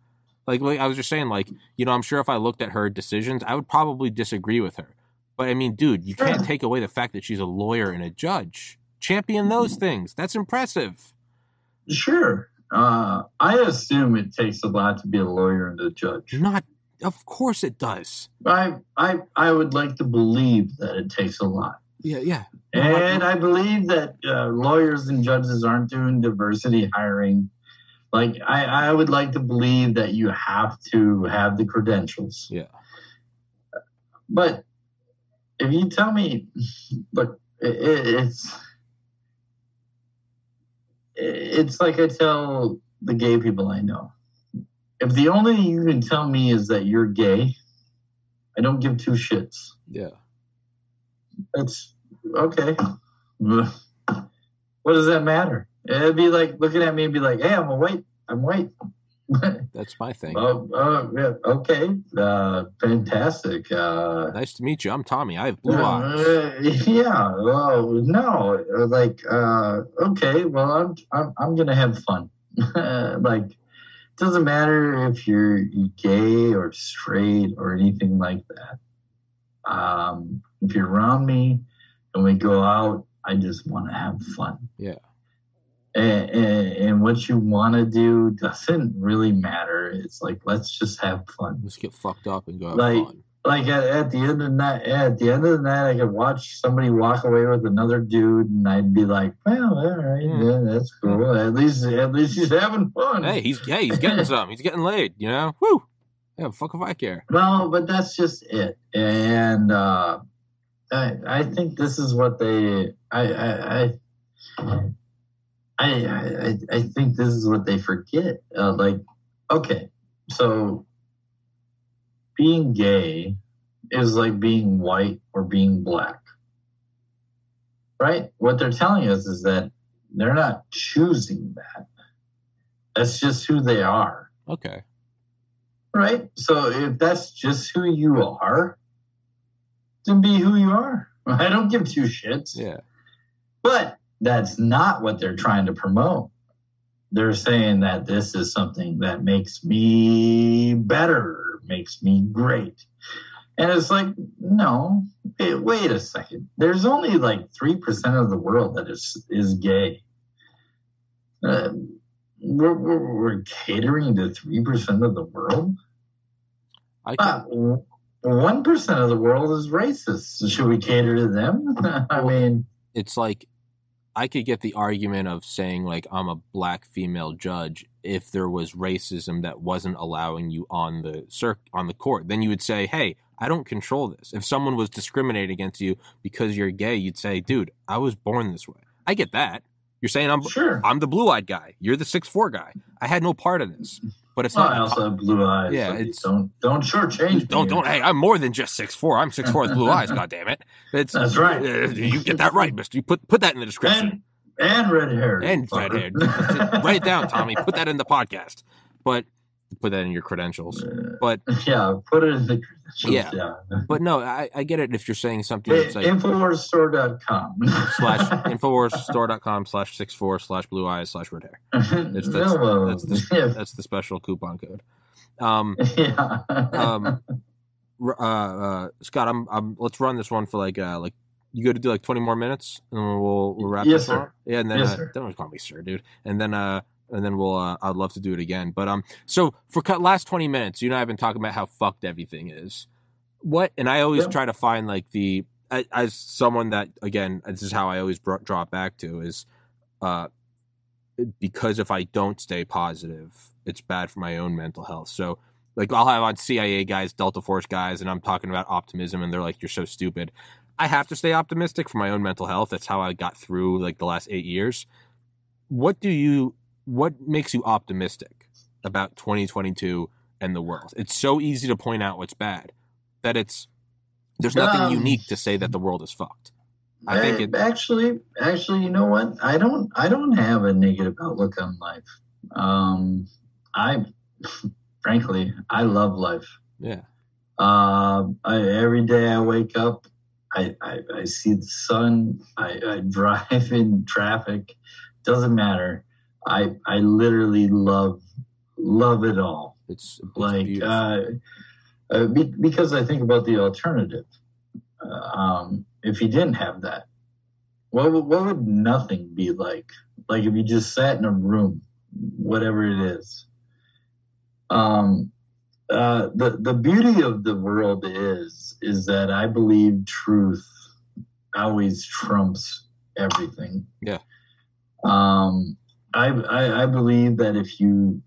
like. Like I was just saying, like you know, I'm sure if I looked at her decisions, I would probably disagree with her. But I mean, dude, you can't take away the fact that she's a lawyer and a judge. Champion those things. That's impressive. Sure. Uh, I assume it takes a lot to be a lawyer and a judge. Not, of course it does. I, I, I would like to believe that it takes a lot. Yeah, yeah. And I believe that uh, lawyers and judges aren't doing diversity hiring. Like, I, I would like to believe that you have to have the credentials. Yeah. But if you tell me, look, it, it, it's it's like I tell the gay people I know. If the only thing you can tell me is that you're gay, I don't give two shits. Yeah. That's okay. What does that matter? It'd be like looking at me and be like, "Hey, I'm a white. I'm white." That's my thing. oh, oh, yeah, okay. Uh, fantastic. Uh, nice to meet you. I'm Tommy. I have blue eyes. uh, yeah. Well, no. Like, uh, okay. Well, I'm I'm, I'm gonna have fun. like, it doesn't matter if you're gay or straight or anything like that. Um, if you're around me and we go out, I just want to have fun. Yeah. And, and, and what you want to do doesn't really matter. It's like let's just have fun. Let's get fucked up and go have Like- fun. Like at, at the end of the night, at the end of the night, I could watch somebody walk away with another dude, and I'd be like, "Well, all right, Hmm. yeah, that's cool. At least, at least he's having fun." Hey, he's hey, he's getting some. He's getting laid. You know. Woo. Yeah. Fuck if I care. No, but that's just it. And uh, I, I think this is what they. I, I, I, I, I, I think this is what they forget. Uh, like, okay, so being gay is like being white or being black, right? What they're telling us is that they're not choosing that. That's just who they are. Okay. Right? So if that's just who you are, then be who you are. I don't give two shits. Yeah. But that's not what they're trying to promote. They're saying that this is something that makes me better, makes me great. And it's like, no, wait, wait a second. There's only like 3% of the world that is, is gay. Uh, we're, we're, we're catering to 3% of the world? I can, Uh, one percent of the world is racist. Should we cater to them? I mean, it's like I could get the argument of saying like I'm a black female judge if there was racism that wasn't allowing you on the circ on the court. Then you would say, "Hey, I don't control this." If someone was discriminating against you because you're gay, you'd say, "Dude, I was born this way." I get that. You're saying I'm Sure. I'm the blue-eyed guy. You're the six four guy. I had no part of this. But it's Well, not I also have blue eyes. Yeah, so it's- don't don't shortchange me. don't don't hey, I'm more than just six four. I'm six four with blue eyes, god damn it. It's That's right. uh, you get that right, mister. You put put that in the description. And and red hair. and red hair. Write it down, Tommy. Put that in the podcast. But put that in your credentials. But yeah, put it in the Yeah. yeah. but no, I, I get it if you're saying something that's like Infowarsstore.com slash infowarsstore.com slash six four slash blue eyes slash red hair. It's that's, No, that's the that's the special coupon code. Um yeah. um uh, uh Scott, I'm I'm let's run this one for like uh like you go to do like 20 more minutes and we'll we'll wrap Yes, this sir. up. Yeah, and then Yes, uh, sir. don't call me sir, dude. And then uh and then we'll uh, I'd love to do it again. But um so for cut last 20 minutes, you and I have been talking about how fucked everything is. What and I always Yeah. try to find like the as someone that again this is how I always brought, draw back to is uh because if I don't stay positive, it's bad for my own mental health. So like I'll have on CIA guys, Delta Force guys, and I'm talking about optimism, and they're like, "You're so stupid." I have to stay optimistic for my own mental health. That's how I got through like the last eight years. What do you? What makes you optimistic about 2022 and the world? It's so easy to point out what's bad that it's there's nothing Um, unique to say that the world is fucked. I think it- actually actually you know what? I don't i don't have a negative outlook on life. Um i frankly i love life. Yeah, uh, I, every day i wake up I, I, I see the sun I, I drive in traffic doesn't matter i i literally love love it all it's, it's like uh, uh, be, because I think about the alternative. Uh, um, if you didn't have that, what would, what would nothing be like? Like if you just sat in a room, whatever it is. Um, uh, the the beauty of the world is is that I believe truth always trumps everything. Yeah. Um, I, I I believe that if you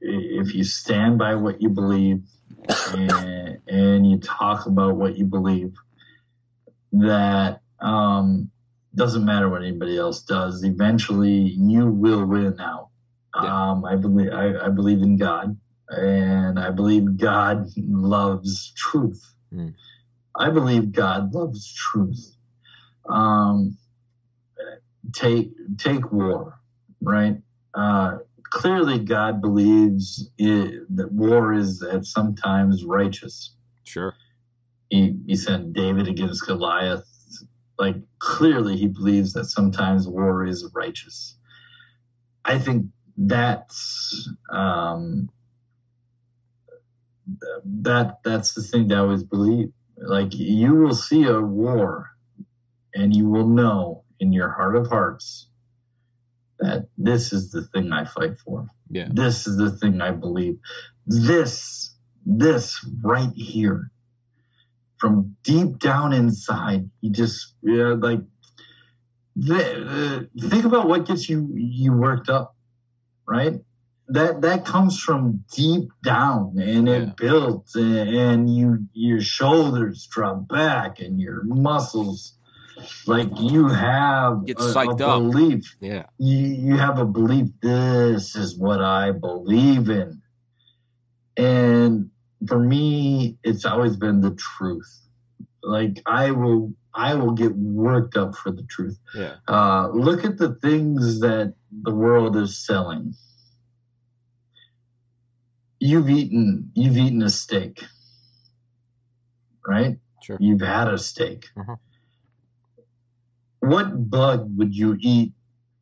if you stand by what you believe and, and you talk about what you believe, that um, doesn't matter what anybody else does. Eventually, you will win out. Yeah. Um, I believe I, I believe in God, and I believe God loves truth. Mm. I believe God loves truth. Um, take take war, right? Uh, clearly, God believes it, that war is at sometimes righteous. sure. He, he sent David against Goliath. Like clearly, he believes that sometimes war is righteous. I think that's um, that that's the thing that I always believe. Like you will see a war, and you will know in your heart of hearts that this is the thing I fight for. Yeah, This is the thing I believe. This, this right here, from deep down inside, you just yeah, like the, uh, think about what gets you you worked up, right? That that comes from deep down, and it Yeah. builds, and, and you your shoulders drop back, and your muscles, like you have Get a, psyched a up. belief yeah, you, you have a belief this is what i believe in and for me it's always been the truth like i will i will get worked up for the truth yeah, uh, look at the things that the world is selling you've eaten you've eaten a steak right sure. you've had a steak. Mhm. What bug would you eat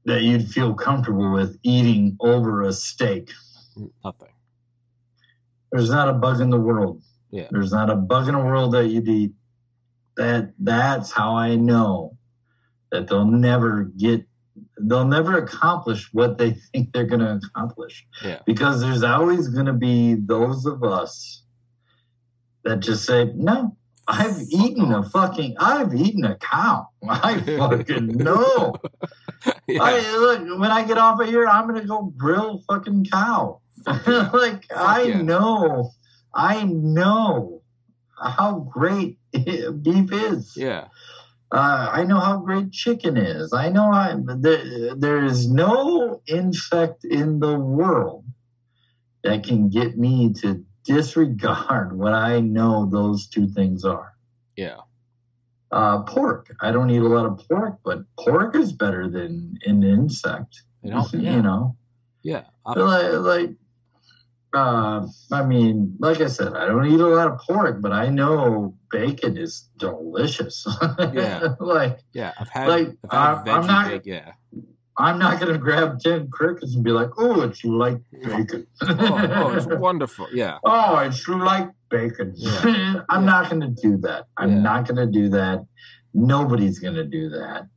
that you'd feel comfortable with eating over a steak? Nothing. There's not a bug in the world. Yeah. There's not a bug in the world that you'd eat. That that's how I know that they'll never get they'll never accomplish what they think they're going to accomplish. Yeah. Because there's always going to be those of us that just say, "No, I've eaten a fucking. I've eaten a cow. I fucking know. yeah. I look when I get off of here, I'm gonna go grill fucking cow. like I yeah. know, I know how great beef is. yeah. Uh, I know how great chicken is. I know I there, there is no insect in the world that can get me to disregard what I know those two things are. Yeah. Uh, pork. I don't eat a lot of pork, but pork is better than an insect. You know? Yeah. You know, Yeah. I- like, like uh, I mean, like I said, I don't eat a lot of pork, but I know bacon is delicious. Yeah. like yeah. I've had, Like, I've had I- I'm not- bacon. Yeah. I'm not gonna grab ten crickets and be like, "Oh, it's like bacon." Oh, oh, it's wonderful. Yeah. Oh, it's like bacon. Yeah. I'm Yeah. not going to do that. I'm Yeah. not going to do that. Nobody's going to do that.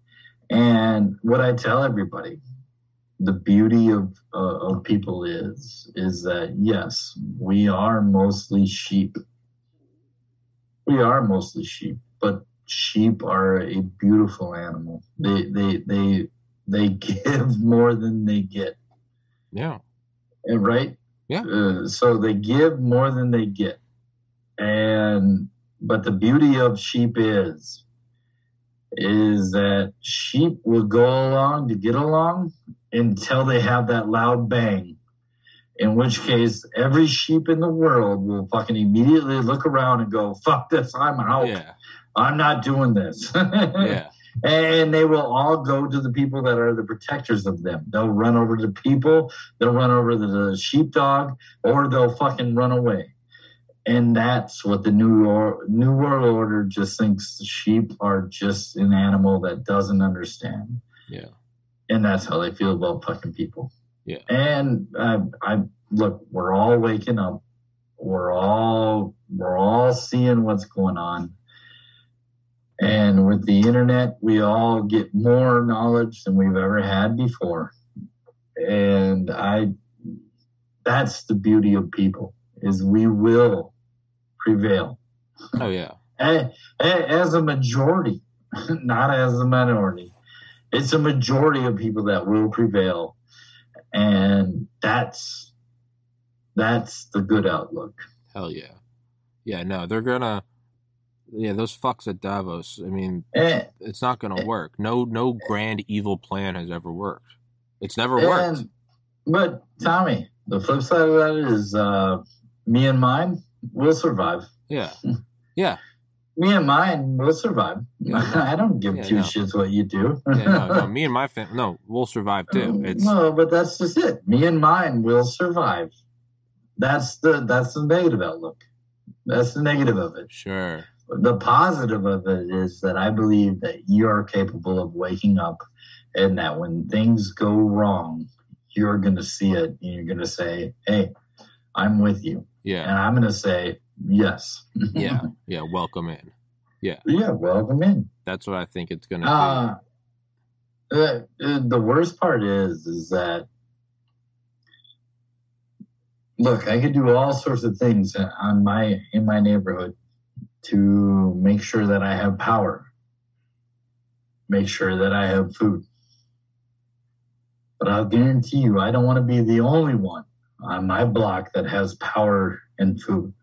And what I tell everybody, the beauty of uh, of people is is that yes, we are mostly sheep. We are mostly sheep, but sheep are a beautiful animal. They they they they give more than they get. Yeah. Uh, right? Yeah. Uh, so they give more than they get, and but the beauty of sheep is, is that sheep will go along to get along until they have that loud bang. In which case, every sheep in the world will fucking immediately look around and go, "Fuck this! I'm out. Yeah. I'm not doing this." Yeah. And they will all go to the people that are the protectors of them. They'll run over to the people, they'll run over the sheepdog, or they'll fucking run away. And that's what the new or, new world order just thinks the sheep are just an animal that doesn't understand, Yeah. and that's how they feel about fucking people. Yeah. And I, I look, we're all waking up. We're all we're all seeing what's going on. And with the internet, we all get more knowledge than we've ever had before. And I that's the beauty of people is we will prevail Oh yeah. As a majority, not as a minority. It's a majority of people that will prevail. And that's that's the good outlook. Hell yeah. Yeah. No, they're gonna. Yeah, those fucks at Davos. I mean, And, eh. it's not gonna eh. work. No, no grand evil plan has ever worked. It's never worked. but Tommy, the flip side of that is uh, me and mine will survive. Yeah. Yeah. Me and mine will survive. Yeah. I don't give Yeah, two no. shits what you do. Yeah. No, no. Me and my family. No, we'll survive too. Mm, it's no, but that's just it. Me and mine will survive. That's the that's the negative outlook. That's the negative of it. sure. The positive of it is that I believe that you are capable of waking up, and that when things go wrong, you're going to see it, and you're going to say, "Hey, I'm with you," Yeah. and I'm going to say, "Yes." Yeah. Yeah. Welcome in. yeah. Yeah. Welcome in. That's what I think it's gonna Uh, uh, uh, the worst part is, is that look, I could do all sorts of things on my in my neighborhood to make sure that I have power, make sure that I have food. But I'll guarantee you, I don't want to be the only one on my block that has power and food.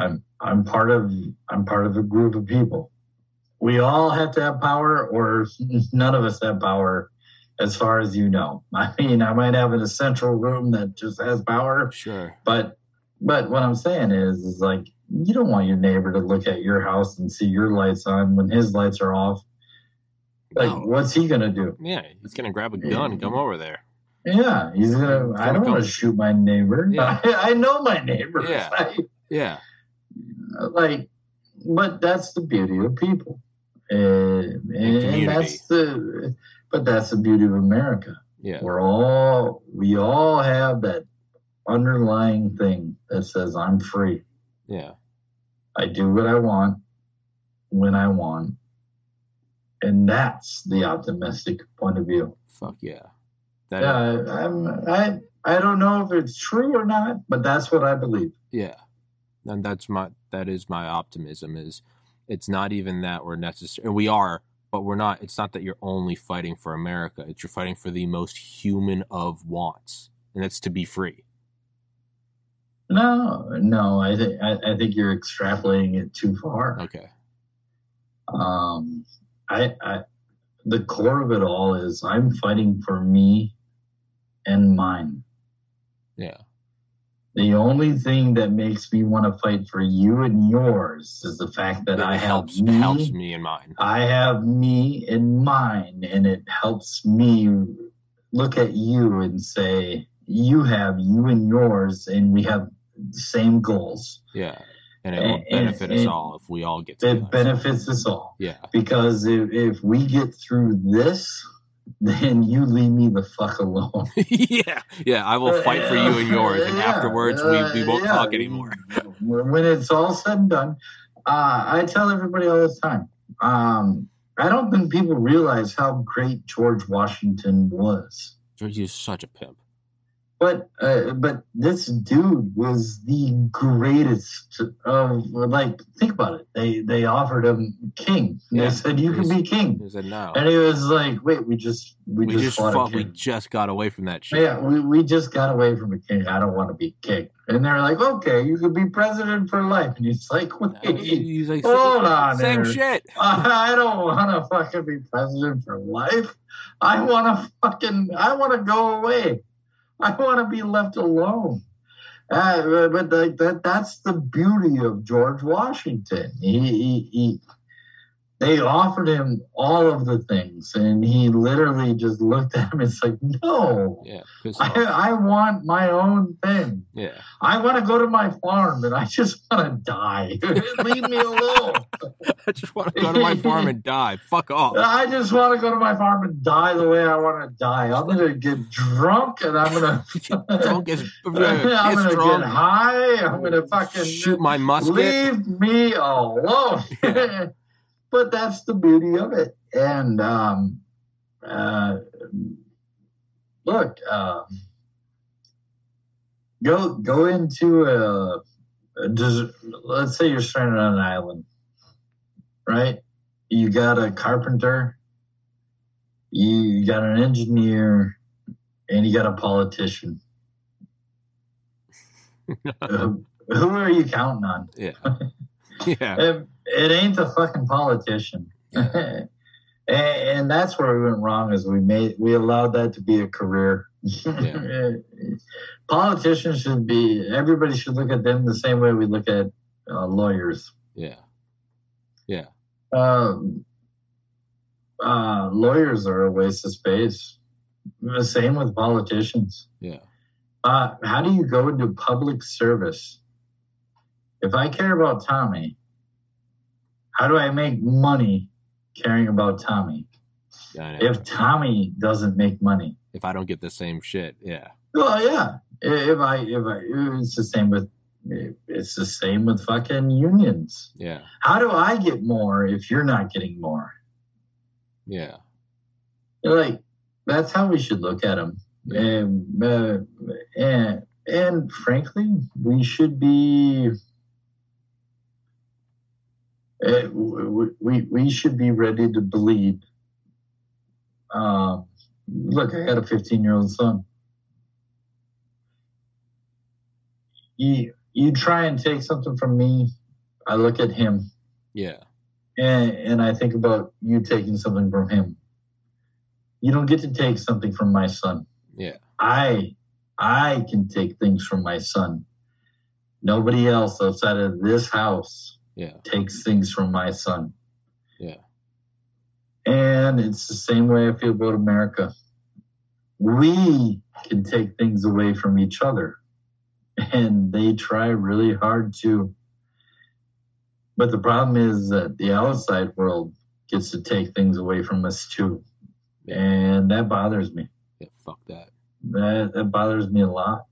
I'm I'm part of I'm part of a group of people we all have to have power or none of us have power as far as you know i mean i might have a central room that just has power sure. but but what i'm saying is is like you don't want your neighbor to look at your house and see your lights on when his lights are off like No. what's he gonna do Yeah, he's gonna grab a gun and come over there. yeah he's gonna i don't want to shoot my neighbor Yeah. I, I know my neighbor. Yeah. I- Yeah. like but that's the beauty of people eh, and, and community. that's the but that's the beauty of america Yeah. we're all we all have that underlying thing that says i'm free Yeah. i do what i want when i want and that's the optimistic point of view Fuck yeah. That yeah I, i'm i i don't know if it's true or not but that's what i believe yeah. and that's my that is my optimism is it's not even that we're necessary we are but we're not it's not that you're only fighting for america it's you're fighting for the most human of wants and that's to be free No, no, I think I, I think you're extrapolating it too far. okay Um, I, I, the core of it all is I'm fighting for me and mine. yeah The only thing that makes me want to fight for you and yours is the fact that I have me. helps me and mine I have me and mine, and it helps me look at you and say, you have you and yours, and we have the same goals. yeah and it will benefit and- us and all if we all get together. It benefits us all. yeah Because if, if we get through this, then you leave me the fuck alone. yeah yeah i will fight for you and yours and Yeah, afterwards uh, we, we won't yeah. talk anymore When it's all said and done, uh, I tell everybody all the time. Um, I don't think people realize how great George Washington was. george is such a pimp But uh, but this dude was the greatest of like think about it. They they offered him king. Yeah. They said you can be king, he said no and he was like, "Wait, we just we, we just, just fought, we just got away from that shit Yeah, we, we just got away from a king. I don't want to be king. And they're like, okay, you could be president for life. And he's like, wait, He's like, hold on same there. shit. I don't want to fucking be president for life. I want to fucking, I want to go away. I want to be left alone. Uh, but like that, that's the beauty of George Washington. He, he, he, they offered him all of the things, and he literally just looked at him. It's like, no, Yeah, I. I want my own thing. yeah. I want to go to my farm, and I just want to die. Leave me alone. I just want to go to my farm and die. Fuck off. I just want to go to my farm and die the way I want to die. I'm gonna get drunk, and I'm gonna, I'm gonna drunk. get high. I'm gonna fucking Shoot my musket. leave me alone. But that's the beauty of it. And um, uh, look, uh, go go into a, a des- let's say you're stranded on an island, right? You got a carpenter, you got an engineer, and you got a politician. Uh, who are you counting on? Yeah. Yeah. It, ain't the fucking politician. and, and that's where we went wrong is we made we allowed that to be a career. Politicians should be everybody should look at them the same way we look at uh, lawyers. Yeah. Yeah. Um, uh, lawyers are a waste of space. The same with politicians. Yeah. Uh, how do you go into public service? If I care about Tommy, how do I make money caring about Tommy? Yeah. If Tommy doesn't make money, If I don't get the same shit, yeah. well, yeah. If I, if I, it's the same with, it's the same with fucking unions. Yeah. How do I get more if you're not getting more? Yeah. like that's how we should look at them and uh, and and frankly we should be uh, we, we we should be ready to bleed um look i had a 15 year old son you you try and take something from me i look at him Yeah. and, and I think about you taking something from him. You don't get to take something from my son. Yeah. I I can take things from my son. Nobody else outside of this house Yeah. takes things from my son. Yeah. And it's the same way I feel about America. We can take things away from each other. And they try really hard to. But the problem is that the outside world gets to take things away from us too. And that bothers me. Yeah. Fuck that. That, that bothers me a lot.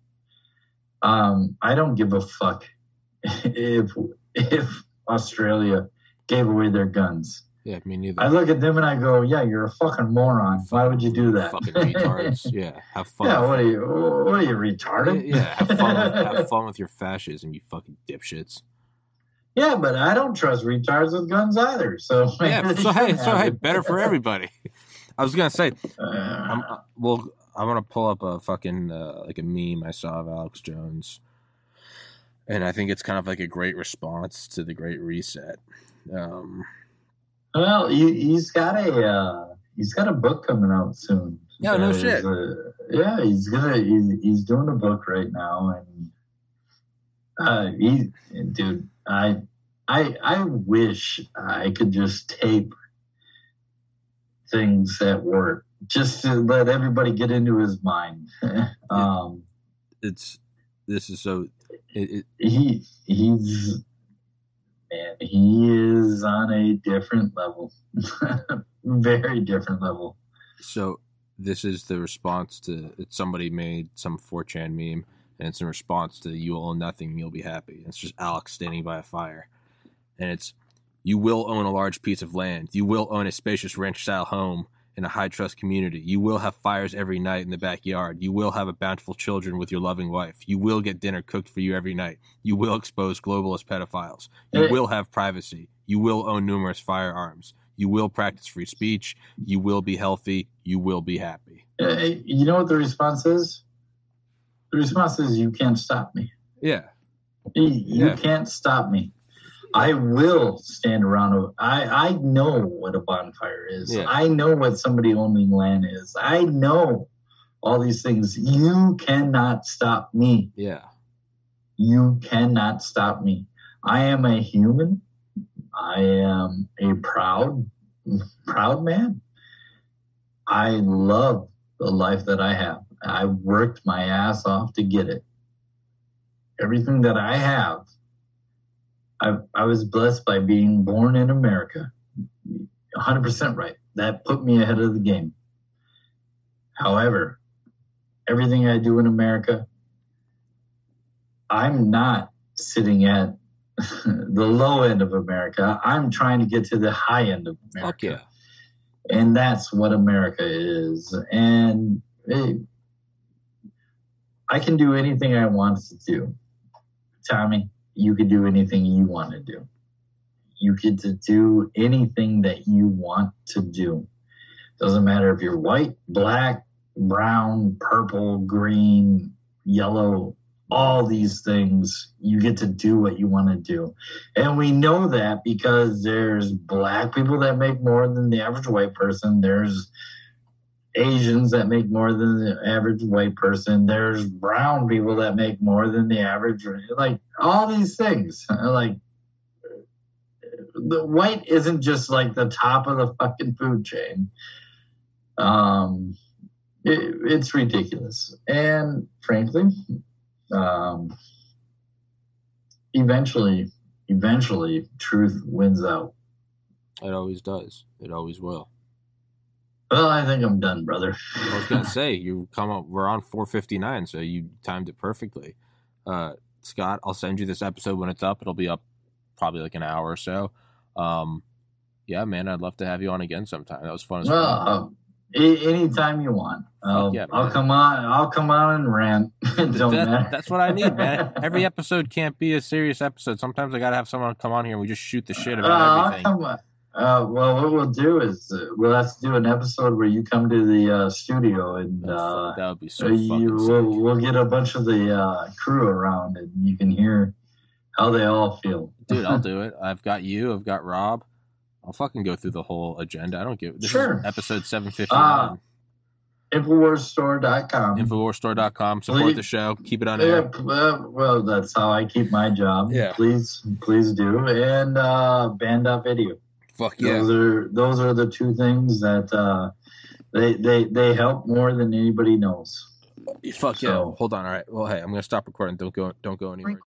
Um, I don't give a fuck if if Australia gave away their guns. Yeah, me neither. I look at them and I go, "Yeah, you're a fucking moron. Why would you do that? Fucking retards. Yeah, have fun. yeah, what are you? What are you retarded? Yeah, have fun. With, have fun with your fascism, you fucking dipshits. Yeah, but I don't trust retards with guns either. So Yeah, so hey, so hey, better for everybody. I was gonna say, Uh, I'm, uh, well, I want to pull up a fucking uh, like a meme I saw of Alex Jones, and I think it's kind of like a great response to the Great Reset. Um, well, he, he's got a uh, he's got a book coming out soon. Yeah, no shit. a- yeah, he's gonna he's, he's doing a book right now, and uh, he dude, I I I wish I could just tape things at work just to let everybody get into his mind. um, it's this is so. It, it, he he's man, he is on a different level, very different level. so this is the response to it's somebody made some 4chan meme and it's in response to you will own nothing you'll be happy it's just alex standing by a fire and it's you will own a large piece of land you will own a spacious ranch style home in a high trust community. You will have fires every night in the backyard. You will have a bountiful children with your loving wife. You will get dinner cooked for you every night. You will expose globalist pedophiles. You will have privacy. You will own numerous firearms. You will practice free speech. You will be healthy. You will be happy. You know what the response is? The response is, "You can't stop me. yeah. You, you Yeah. can't stop me. I will stand around. a- I I know what a bonfire is. Yeah. I know what somebody owning land is. I know all these things. You cannot stop me. yeah You cannot stop me. I am a human. I am a proud, proud man. I love the life that I have. I worked my ass off to get it. Everything that I have, I, I was blessed by being born in America. 100% right. That put me ahead of the game. However, everything I do in America, I'm not sitting at the low end of America. I'm trying to get to the high end of America. fuck yeah And that's what America is. And it, I can do anything I want to do. Tommy, you could do anything you want to do. You get to do anything that you want to do. Doesn't matter if you're white, black, brown, purple, green, yellow, all these things, you get to do what you want to do. And we know that because there's black people that make more than the average white person. There's Asians that make more than the average white person. There's brown people that make more than the average. Like all these things. Like the white isn't just like the top of the fucking food chain. Um, it, it's ridiculous. And frankly, um, eventually, eventually, truth wins out. it always does it always will Well, I think I'm done, brother. i was gonna say you come up we're on 459 so you timed it perfectly uh scott i'll send you this episode when it's up it'll be up probably like an hour or so um yeah man i'd love to have you on again sometime that was fun as well, uh, anytime you want, I'll, yeah, I'll come on. I'll come on and rant. Don't That- matter. that's what I need, man. Every episode can't be a serious episode. Sometimes I gotta have someone come on here and we just shoot the shit Uh, about I'll everything. Come on. Uh, well, what we'll do is uh, we'll have to do an episode where you come to the uh, studio and uh, that would be so you, we'll, we'll get a bunch of the uh, crew around and you can hear how they all feel. Dude, I'll do it. I've got you. I've got Rob. I'll fucking go through the whole agenda. I don't give. This Sure. is episode seven fifty nine. Infowarsstore.com. Infowarstore.com. Support Please- the show. Keep it on air. uh, well, that's how I keep my job. Yeah. Please, please do. And uh, Banned.video. Fuck yeah. Those are those are the two things that uh, they they they help more than anybody knows. Fuck yeah. Hold on. All right. Well, hey, I'm gonna stop recording. Don't go. Don't go anywhere.